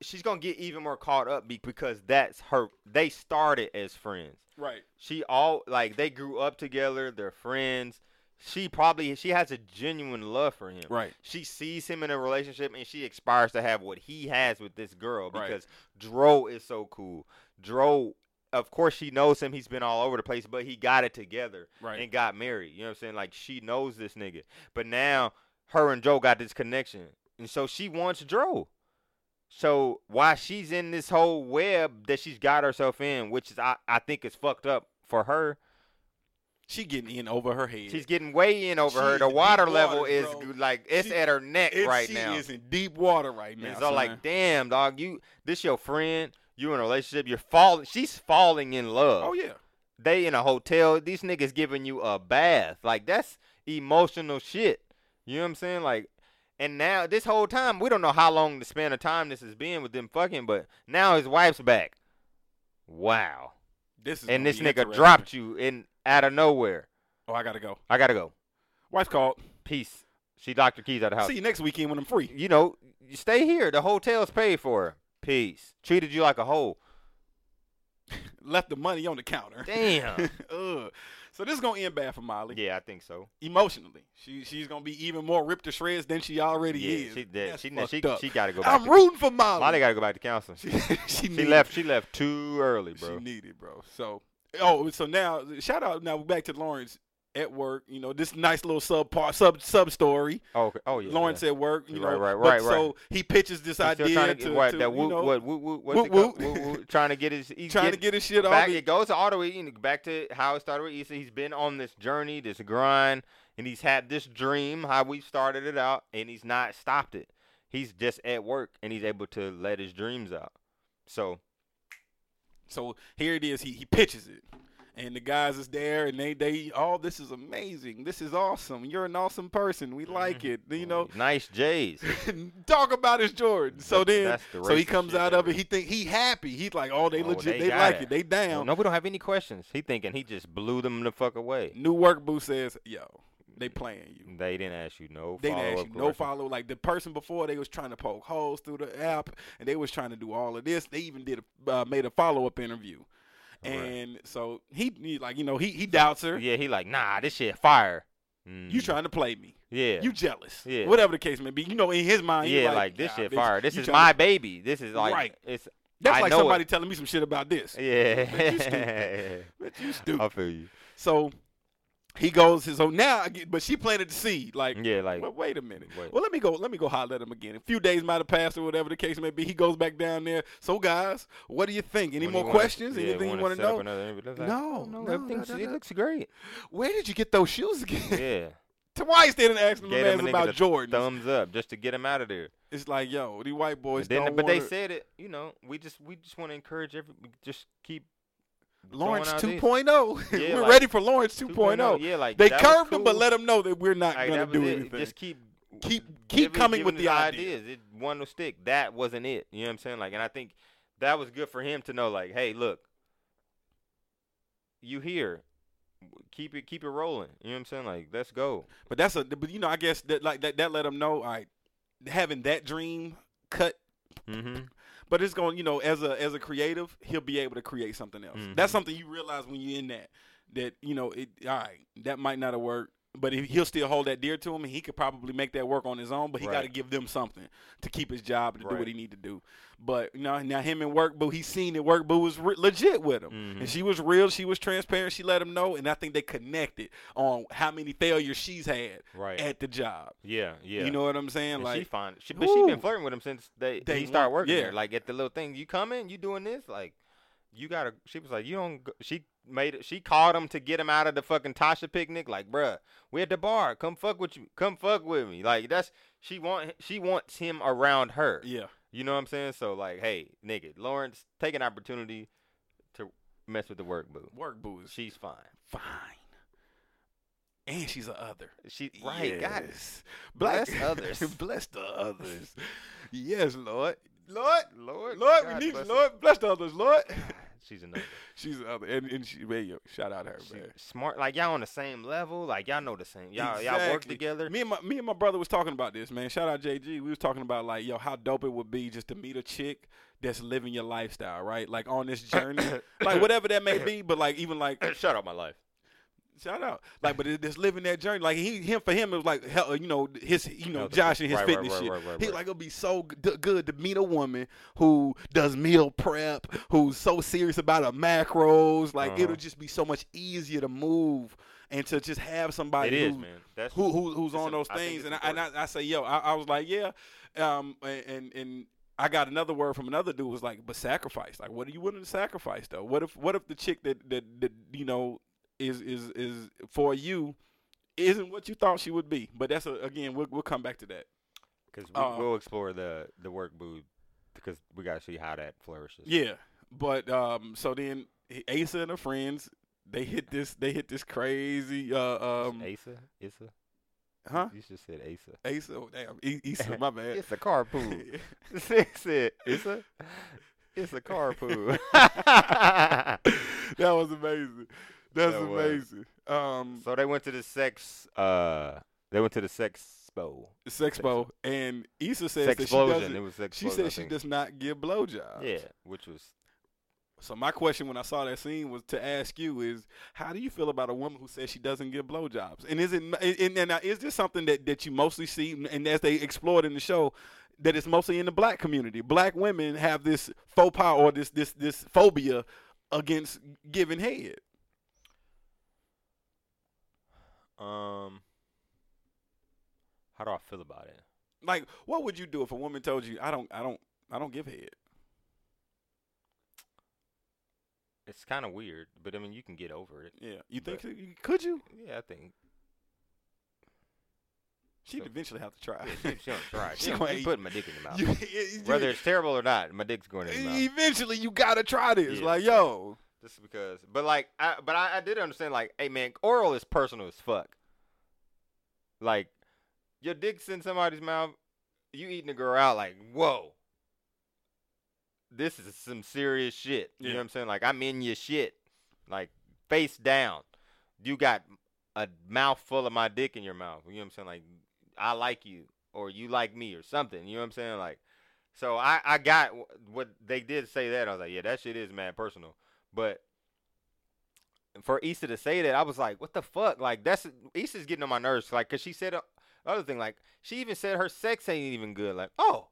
she's gonna get even more caught up because that's her. They started as friends. right? She all like they grew up together. They're friends. She probably she has a genuine love for him. Right. She sees him in a relationship and she aspires to have what he has with this girl Right. because Dro is so cool. Dro, of course, she knows him. He's been all over the place, but he got it together Right. and got married. You know what I'm saying? Like she knows this nigga, but now her and Joe got this connection, and so she wants Dro. So while she's in this whole web that she's got herself in, which is I, I think is fucked up for her, She getting in over her head. She's getting way in over She her. The water water, level is bro. like it's She- at her neck It- right she now. She is in deep water right now. And so like, damn, dog, you this your friend. You in a relationship. You're falling. She's falling in love. oh yeah, They in a hotel. These niggas giving you a bath. Like that's emotional shit. You know what I'm saying? Like, and now this whole time we don't know how long the span of time this has been with them fucking, but now his wife's back. Wow. this is And this nigga dropped you in out of nowhere. Oh, I gotta go. I gotta go. Wife's called. Peace. She locked her keys out of the house. See you next weekend when I'm free. you know, you stay here. The hotel's paid for. her. Peace. Treated you like a hoe. Left the money on the counter. Damn. Ugh. So this is gonna end bad for Molly. yeah, I think so. Emotionally, she she's gonna be even more ripped to shreds than she already yeah, is. she did. She, she, she got to go back. I'm to, rooting for Molly. Molly got to go back to counseling. she, She, she, left. She left too early, bro. She needed, bro. So, oh, so now shout out now back to Lawrence at work. You know this nice little sub part sub sub story. oh, okay. oh yeah. Lawrence yeah. at work. You Right, know, right, but right, So he pitches this He's idea trying to, to, to, that you know, what, what's woot it called? woot. Woo, woo, trying to get his, he's trying to get his shit back. off. It goes to auto eating. Back to how it started with Issa. He's been on this journey, this grind, and he's had this dream. How we started it out, and he's not stopped it. He's just at work, and he's able to let his dreams out. So So here it is. He he pitches it, and the guys is there, and they they oh this is amazing. This is awesome. You're an awesome person. We like Mm-hmm. it. You know, nice J's. talk about his Jordan. So then, the so he comes out of it. He think he happy. He's like, oh, they Oh, legit. they They, like it. it. They down. no, we don't have any questions. He thinking he just blew them the fuck away. New work boo says, yo, they playing you. They didn't ask you no. Follow. They didn't ask you no follow. Like the person before, they was trying to poke holes through the app, and they was trying to do all of this. They even did a, uh, made a follow up interview, Right. and so he, he like you know he he doubts her. Yeah, he like nah. This shit fire. You Mm. trying to play me? Yeah. You jealous? Yeah. Whatever the case may be, you know in his mind, yeah, like, like, this "Nah, shit bitch, fire. This is my baby. This is like Right. it's. That's I like somebody it. telling me some shit about this. Yeah. you stupid. But you stupid. I feel you. So he goes. his own now, but she planted the seed. Like, Yeah, like well, wait a minute. Wait. Well, let me go. Let me go holler at him again. A few days might have passed, or whatever the case may be. He goes back down there. So, guys, what do you think? Any when more you wanna- questions? yeah, Anything you wanna want to set up know? another interview, that's like, No, no, no, everything's, no, no, it looks great. Where did you get those shoes again? Yeah, Twice they didn't ask him him a man nigga about Jordan. thumbs up just to get him out of there. It's like, yo, these white boys But then, don't but they wanna- said it. You know, we just we just want to encourage every just keep Lawrence 2.0. Yeah, We're like, ready for Lawrence 2.0. 2.0. Yeah, like They curved him, but let him know that we're not Like, gonna do it. anything. Just keep keep keep coming with the idea. ideas. It one will stick. That wasn't it. You know what I'm saying? Like, and I think that was good for him to know. Like, hey, look, you here. Keep it, keep it rolling. You know what I'm saying? Like, let's go. But that's a but you know I guess that like that, that let him know all right having that dream cut Mm-hmm. But it's going you know as a as a creative he'll be able to create something else. Mhm. That's something you realize when you're in that that you know it all right that might not have worked but he'll still hold that dear to him and he could probably make that work on his own but he got to give them something to keep his job and to do what he need to do. But you know now him and work boo he seen that work boo was re- legit with him. Mhm. And she was real, she was transparent, she let him know and I think they connected on how many failures she's had Right. at the job. yeah. Yeah. You know what I'm saying? And like she fine. She, but she been flirting with him since they, Day he started working yeah. there. Like at the little thing, you coming, you doing this, like you gotta. She was like, you don't. Go. She made it. She called him to get him out of the fucking Tasha picnic. Like, bruh, we at the bar. Come fuck with you. Come fuck with me. Like that's she want. She wants him around her. yeah. You know what I'm saying? So like, hey, nigga, Lawrence, take an opportunity to mess with the work boo. Work boo is She's fine. fine. And she's a other. She right. Yes. Bless Black- others. bless the others. yes, Lord. Lord. Lord, Lord, God we need bless you. Lord. Bless the others, Lord. She's another. she's the other. And, and she, man, yo, shout out her, She man. smart, like y'all on the same level, like y'all know the same. Y'all y'all work together. Me and my me and my brother was talking about this, man. Shout out JG. We was talking about like, yo, how dope it would be just to meet a chick that's living your lifestyle, right? Like on this journey, like whatever that may be. But like even like Shut up, my life. Shout out, like, but it- just living that journey, like he, him for him, it was like, hell, you know, his, you know, Josh and his Right, fitness right, shit. right, He like it'll be so good to meet a woman who does meal prep, who's so serious about her macros. Like Uh-huh. it'll just be so much easier to move and to just have somebody is, who, who, who who's it's on those I things. it's And I, and I, I say, yo, I, I was like, yeah, um, and and. and I got another word from another dude was like, but sacrifice. Like, what are you willing to sacrifice though? What if what if the chick that that, that you know is is is for you isn't what you thought she would be. But that's a, again, we'll we'll come back to that. Because we, Uh, we'll explore the the work booth because we gotta see how that flourishes. Yeah, but um, so then Asa and her friends they hit this they hit this crazy uh um Asa, Issa, huh You just said Asa. Asa oh, damn E- Issa my bad It's a carpool. it said Issa. It's a carpool. that was amazing. That's That amazing. Um, so they went to the sex. Uh, they went to the sex expo. Sex Sexpo and Issa says Sex that she doesn't. It was sex. She said she does not give blowjobs. Yeah, which was So my question when I saw that scene was to ask you is how do you feel about a woman who says she doesn't give blowjobs? And is it and, and now, is this something that, that you mostly see and as they explored in the show that it's mostly in the black community? Black women have this faux pas or this this this phobia against giving head. Um. How do I feel about it? Like what would you do if a woman told you I don't I don't I don't give head? It's kind of weird, but I mean, you can get over it. Yeah. You think so? could you? Yeah, I think. She'd So- eventually have to try. Yeah, she, she don't try. She She, gonna putting my dick in your mouth. You- you- Whether it's terrible or not, my dick's going in your mouth. eventually you gotta try this. Yeah. Like, yo, Just because, but like, I, but I, I did understand. Like, hey man, oral is personal as fuck. Like, your dick's in somebody's mouth, you eating a girl out. Like, whoa, this is some serious shit. You know what I'm saying? Like, I'm in your shit, like face down. You got a mouthful of my dick in your mouth. You know what I'm saying? Like, I like you, or you like me, or something. You know what I'm saying? Like, so I, I got what they did say that. I was like, yeah, that shit is mad personal. But for Issa to say that, I was like, what the fuck? Like that's Issa's getting on my nerves. Like, cause she said uh, other thing. Like she even said her sex ain't even good. Like, oh,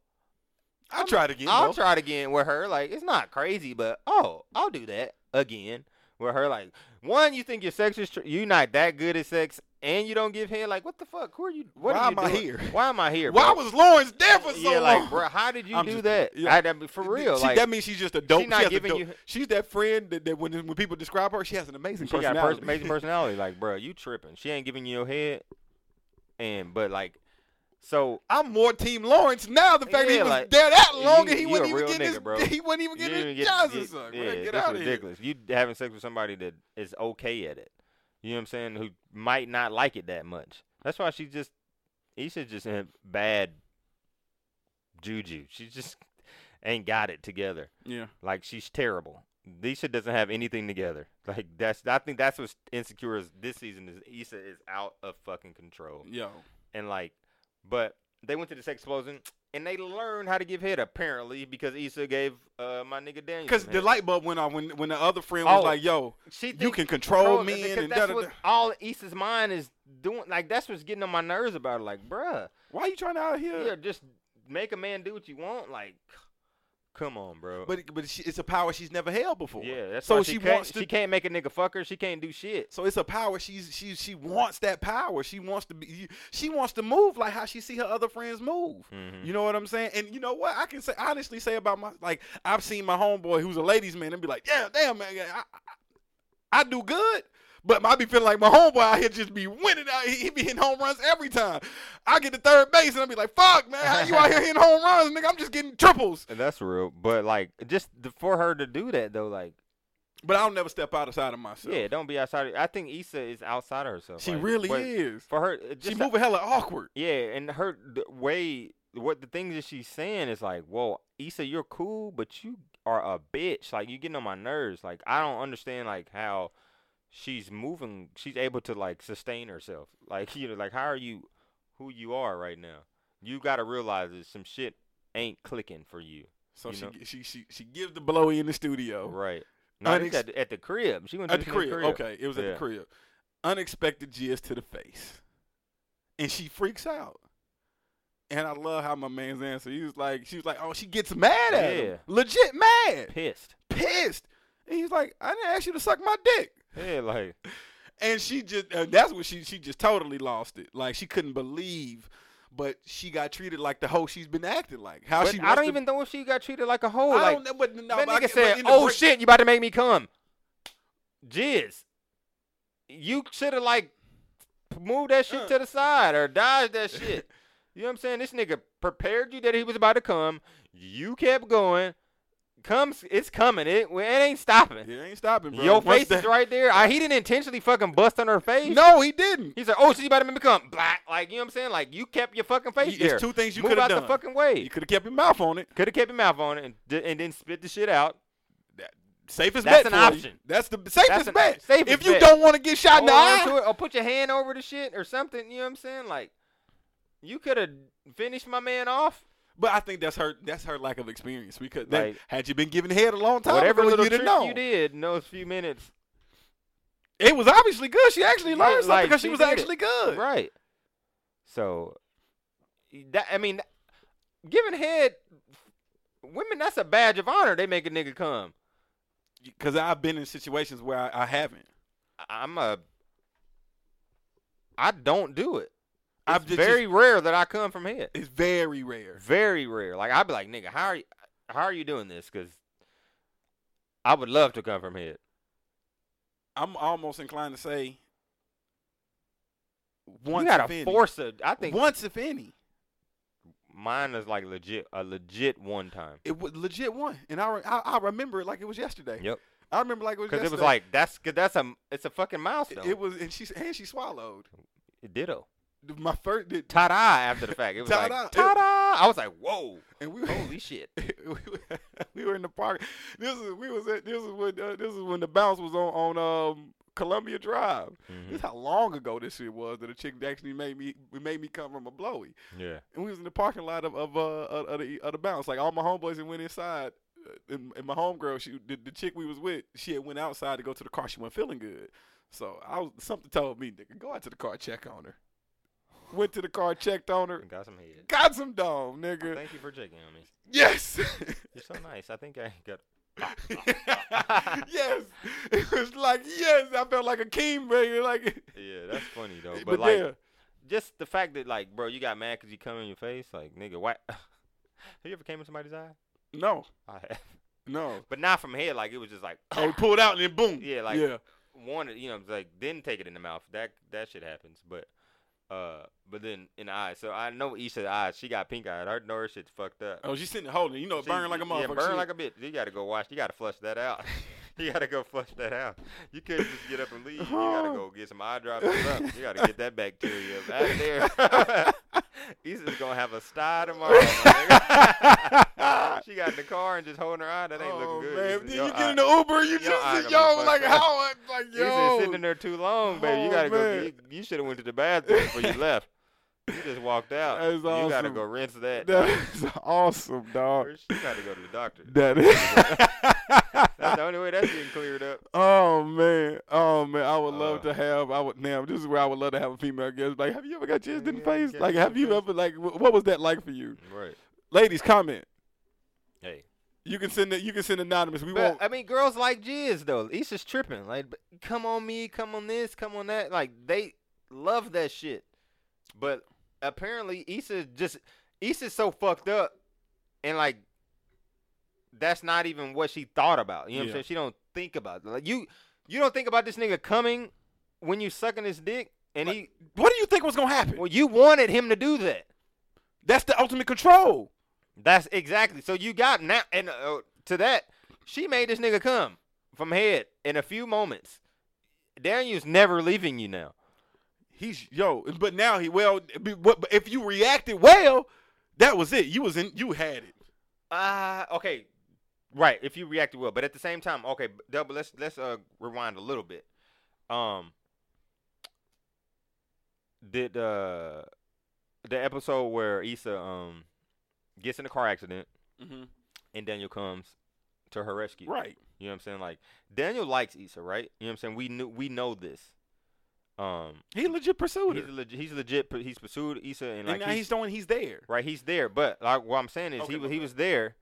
I'll try it again. I'll bro. try it again with her. Like, it's not crazy, but oh, I'll do that again with her. Like, one, you think your sex is tr- you not that good at sex, and you don't give head. Like, what the fuck? Who are you? What Why are you am I here? Why am I here? Why bro? was Lawrence there for so yeah, long? like, bro, how did you I'm do just- that? yeah. I, I mean, for real, She- like that means she's just a dope. she not a giving dope- you- She's that friend that, that when when people describe her, she has an amazing she got personality. pers- amazing personality. Like, bro, you tripping? She ain't giving you your head, and but like, so I'm more Team Lawrence now. The fact that he Yeah, was like, there that you- long and he you wasn't even getting nigga, his bro. he wasn't even getting didn't his get- get- son. yeah. Get this out is of ridiculous. You having sex with somebody that is okay at it. You know what I'm saying? Who might not like it that much. That's why she just Issa's just in bad juju. She just ain't got it together. Yeah. Like she's terrible. Issa doesn't have anything together. Like that's I think that's what's insecure is this season is Issa is out of fucking control. Yo. And like but they went to the sex explosion and they learned how to give head apparently because Issa gave uh my nigga Daniel Because the light bulb went off when when the other friend was Oh, like, "Yo, she you can control because and that's da da what all Issa's mind is doing. Like that's what's getting on my nerves about it. Like, bruh, Why are you trying to out here? yeah, just make a man do what you want. Like, come on, bro. But but she, it's a power she's never held before. yeah, that's so she, she, can't, wants to. She can't make a nigga fuck her. She can't do shit. so it's a power she's she she wants that power. She wants to be. She wants to move like how she see her other friends move. Mhm. You know what I'm saying? And you know what? I can say honestly say about my like I've seen my homeboy who's a ladies man and be like, yeah, damn man, I, I, I do good. But I be feeling like my homeboy out here just be winning out. He, he be hitting home runs every time. I get to third base and I be like, fuck man, how you out here hitting home runs, nigga? I'm just getting triples. And that's real. But like, just for her to do that though, like, But I'll never step outside of myself. yeah, don't be outside. Of, I think Issa is outside of herself. she like, really is. For her, She moving hella awkward. Yeah, and her the way what the things that she's saying is like, whoa, Issa, you're cool, but you are a bitch. Like you getting on my nerves. Like I don't understand like how she's moving. She's able to like sustain herself. Like you know, like how are you who you are right now? You got to realize that some shit ain't clicking for you. So You she, know? she she she gives the blowy in the studio. Right. No, Unex- at, the- at the crib. She went to At the nigga crib. Okay, it was at the crib. Unexpected jizz to the face, and she freaks out. And I love how my man's answer. He was like, she was like, oh, she gets mad at him, legit mad, Pissed. pissed. And he's like, I didn't ask you to suck my dick. Yeah, like And she just, and that's what she she just totally lost it. Like she couldn't believe, but she got treated like the hoe she's been acting like. How but she I don't even know if she got treated like a hoe. I like don't know, but no, that but nigga but said, "Oh break- shit, you about to make me come." Jizz. you should have like moved that shit uh. to the side or dodged that shit. You know what I'm saying? This nigga prepared you that he was about to come. You kept going. Comes, it's coming. It, it ain't stopping. It ain't stopping, bro. Your Once face is right there. I, he didn't intentionally fucking bust on her face. No, he didn't. He said, oh, she's about to make me come black. Like, you know what I'm saying? Like, you kept your fucking face It's there. two things you could have out done. the fucking way. You could have kept your mouth on it. Could have kept your mouth on it and, and then spit the shit out. Safest That's bet That's an for you. option. That's the safest an- bet. safest if you bet. don't want to get shot in the eye, it or put your hand over the shit or something. You know what I'm saying? Like, you could have finished my man off. But I think that's her. That's her lack of experience. Because that, Like- had you been given head a long time Whatever ago, little you'd trick known. you did in those few minutes. It was obviously good. She actually learned something because she, she was did it. actually good. Right. So, that I mean, giving head, women, that's a badge of honor. They make a nigga come. Because I've been in situations where I, I haven't. I'm a. I don't do it. It's just- very rare that I come from head. It's very rare. Very rare. Like I'd be like, nigga, how are you? How are you doing this? Because I would love to come from head. I'm almost inclined to say once you gotta if any. force a. I think once if any. mine is like legit a legit one time. It was legit one, and I, I I remember it like it was yesterday. Yep. I remember like it was Because it was like that's that's a it's a fucking milestone. it, it was, and she and she swallowed. ditto. My first, did, Ta da! After the fact, it was Ta-da. like ta da! I was like, whoa, and we holy shit. we, were, in the park. This is we was at this is when uh, this is when the bounce was on on um Columbia Drive. Mhm. This is how long ago this shit was that a chick actually made me made me come from a blowy. Yeah. And we was in the parking lot of of uh of, of the of the bounce. Like all my homeboys and went inside. uh, And, and my homegirl, she the, the chick we was with, she had went outside to go to the car. She wasn't feeling good, so I was something told me, nigga, go out to the car, check on her. Went to the car, checked on her, Got some head. got some dome, oh, nigga. Thank you for checking on me. Yes. You're so nice. I think I got. yes. It was like yes. I felt like a king, baby. Like Yeah, that's funny though. But, but like, yeah. just the fact that like, bro, you got mad because you come in your face, like, nigga, why? Have you ever came in somebody's eye? No, I have. no. But not from here. Like it was just like, Oh, he pulled out and then boom. Yeah, like- yeah. wanted, you know, like didn't take it in the mouth. That that shit happens. But uh, but then in the eyes. So I know Issa's eyes. She got pink eyed. Her know her shit's fucked up. Oh, she's sitting holding. You know, burn like a motherfucker. Yeah, burn like a bitch. You gotta go wash. You gotta flush that out. you gotta go flush that out. You couldn't just get up and leave. You gotta go get some eye drops. You gotta get that bacteria out of there. Issa's gonna have a sty tomorrow. she got in the car and just holding her eye. That ain't oh, looking good. man. Issa. Then Your you get eye- in the Uber, you just eye sit, gonna be yo, like how, like yo. sitting there too long, baby. You Oh, gotta go. man. You, you should have went to the bathroom before you left. You just walked out. That is You gotta go rinse that. That is awesome, dog. You gotta go to the doctor. That is. That's the only way that's getting cleared up. Oh man, oh man, I would love Uh. to have. I would now. This is where I would love to have a female guest. Like, have you ever got jizzed in the face? Like, have you ever like? What was that like for you, Right. ladies? Comment. Hey. You can send it. You can send anonymous. We But won't. I mean, girls like jizz though. Issa's tripping. Like, come on me, come on this, come on that. Like, they love that shit. But apparently, Issa just Issa's so fucked up, and like, that's not even what she thought about. You know what Yeah. I'm saying? She don't think about it. like you. You don't think about this nigga coming when you sucking his dick, and he. What do you think was gonna happen? Well, you wanted him to do that. That's the ultimate control. That's exactly. So you got now, and uh, to that, she made this nigga come from head in a few moments. Daniel's never leaving you now. He's yo, but now he well. but if you reacted well, that was it. You was in. You had it. Ah, okay, right. If you reacted well, but at the same time, okay, double. Let's let's uh rewind a little bit. Um, did uh the episode where Issa um gets in a car accident Mm-hmm. and Daniel comes to her rescue? Right. You know what I'm saying? Like Daniel likes Issa, right? You know what I'm saying? We knew we know this. Um, He legit pursued he's her, legit, he's legit. He's pursued Issa, and and now he's, he's showing he's there. right. He's there, but like what I'm saying is Okay, he was my he was there.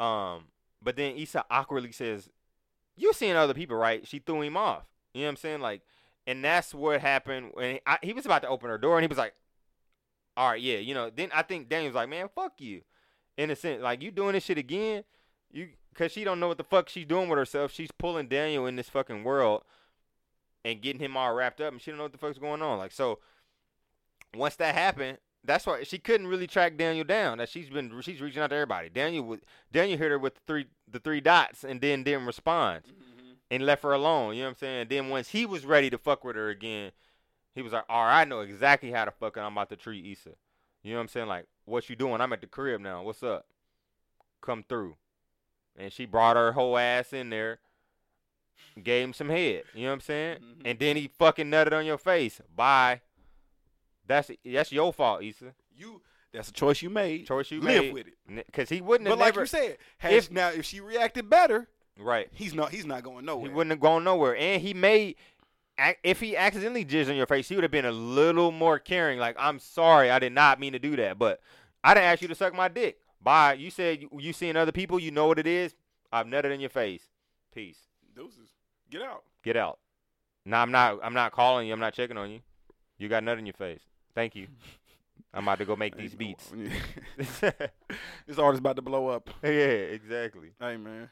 Um, but then Issa awkwardly says, "You're seeing other people, right?" She threw him off. You know what I'm saying? Like, and that's what happened when I, he was about to open her door, and he was like, "All right, yeah, you know." Then I think Daniel's like, "Man, fuck you," in a sense, like you doing this shit again, you because she don't know what the fuck she's doing with herself. She's pulling Daniel in this fucking world. and getting him all wrapped up, and she don't know what the fuck's going on. Like so, once that happened, that's why she couldn't really track Daniel down. That she's been she's reaching out to everybody. Daniel would Daniel hit her with the three the three dots and then didn't respond and left her alone. You know what I'm saying? Then once he was ready to fuck with her again, he was like, "All right, I know exactly how to fuck and I'm about to treat Issa." You know what I'm saying? Like, what you doing? I'm at the crib now. What's up? Come through. And she brought her whole ass in there, gave him some head. You know what I'm saying? Mhm. And then he fucking nutted on your face. Bye. That's that's your fault, Issa. You that's a choice you made. Choice you Live made. with it. Because he wouldn't But have like never. you said, had if- now if she reacted better, right. he's not he's not going nowhere. He wouldn't have gone nowhere. And he may—if he accidentally jizzed on your face, he would have been a little more caring. Like, I'm sorry, I did not mean to do that, but I didn't ask you to suck my dick. Bye. You said you, you seeing other people, you know what it is. I've nutted in your face. Peace. Deuces. Get out. Get out. No, I'm not. I'm not calling you. I'm not checking on you. You got nut in your face. Thank you. I'm about to go make these beats. this artist about to blow up. yeah, exactly. Hey man.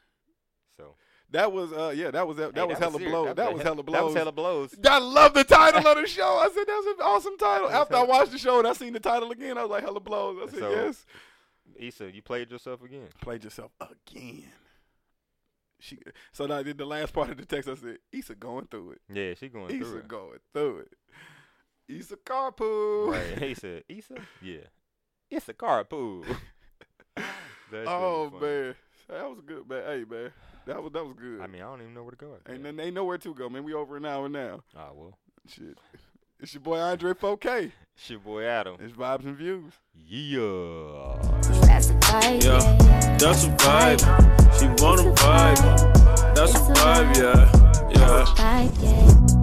So That was uh yeah, that was that, Hey, was hella serious. blows. That was he- hella blows. That was hella blows. I love the title of the show. I said that was an awesome title. After I watched the show and I seen the title again, I was like hella blows. I said So- yes. Issa, you played yourself again. Played yourself again. She so I did the last part of the text. I said, Issa going through it. Yeah, she going through Issa it. going through it. Issa Carpool. Right. He said, Issa? Yeah. Issa Carpool. oh, man. That was good, man. Hey, man. That was that was good. I mean, I don't even know where to go. Ain't, they ain't nowhere to go, man. We over an hour now. Ah, well. Shit. It's your boy Andre 4K. it's your boy Adam. It's Vibes and Views. Yeah. That's a vibe. Yeah. That's a vibe. She wanna vibe. That's a vibe, yeah. Yeah.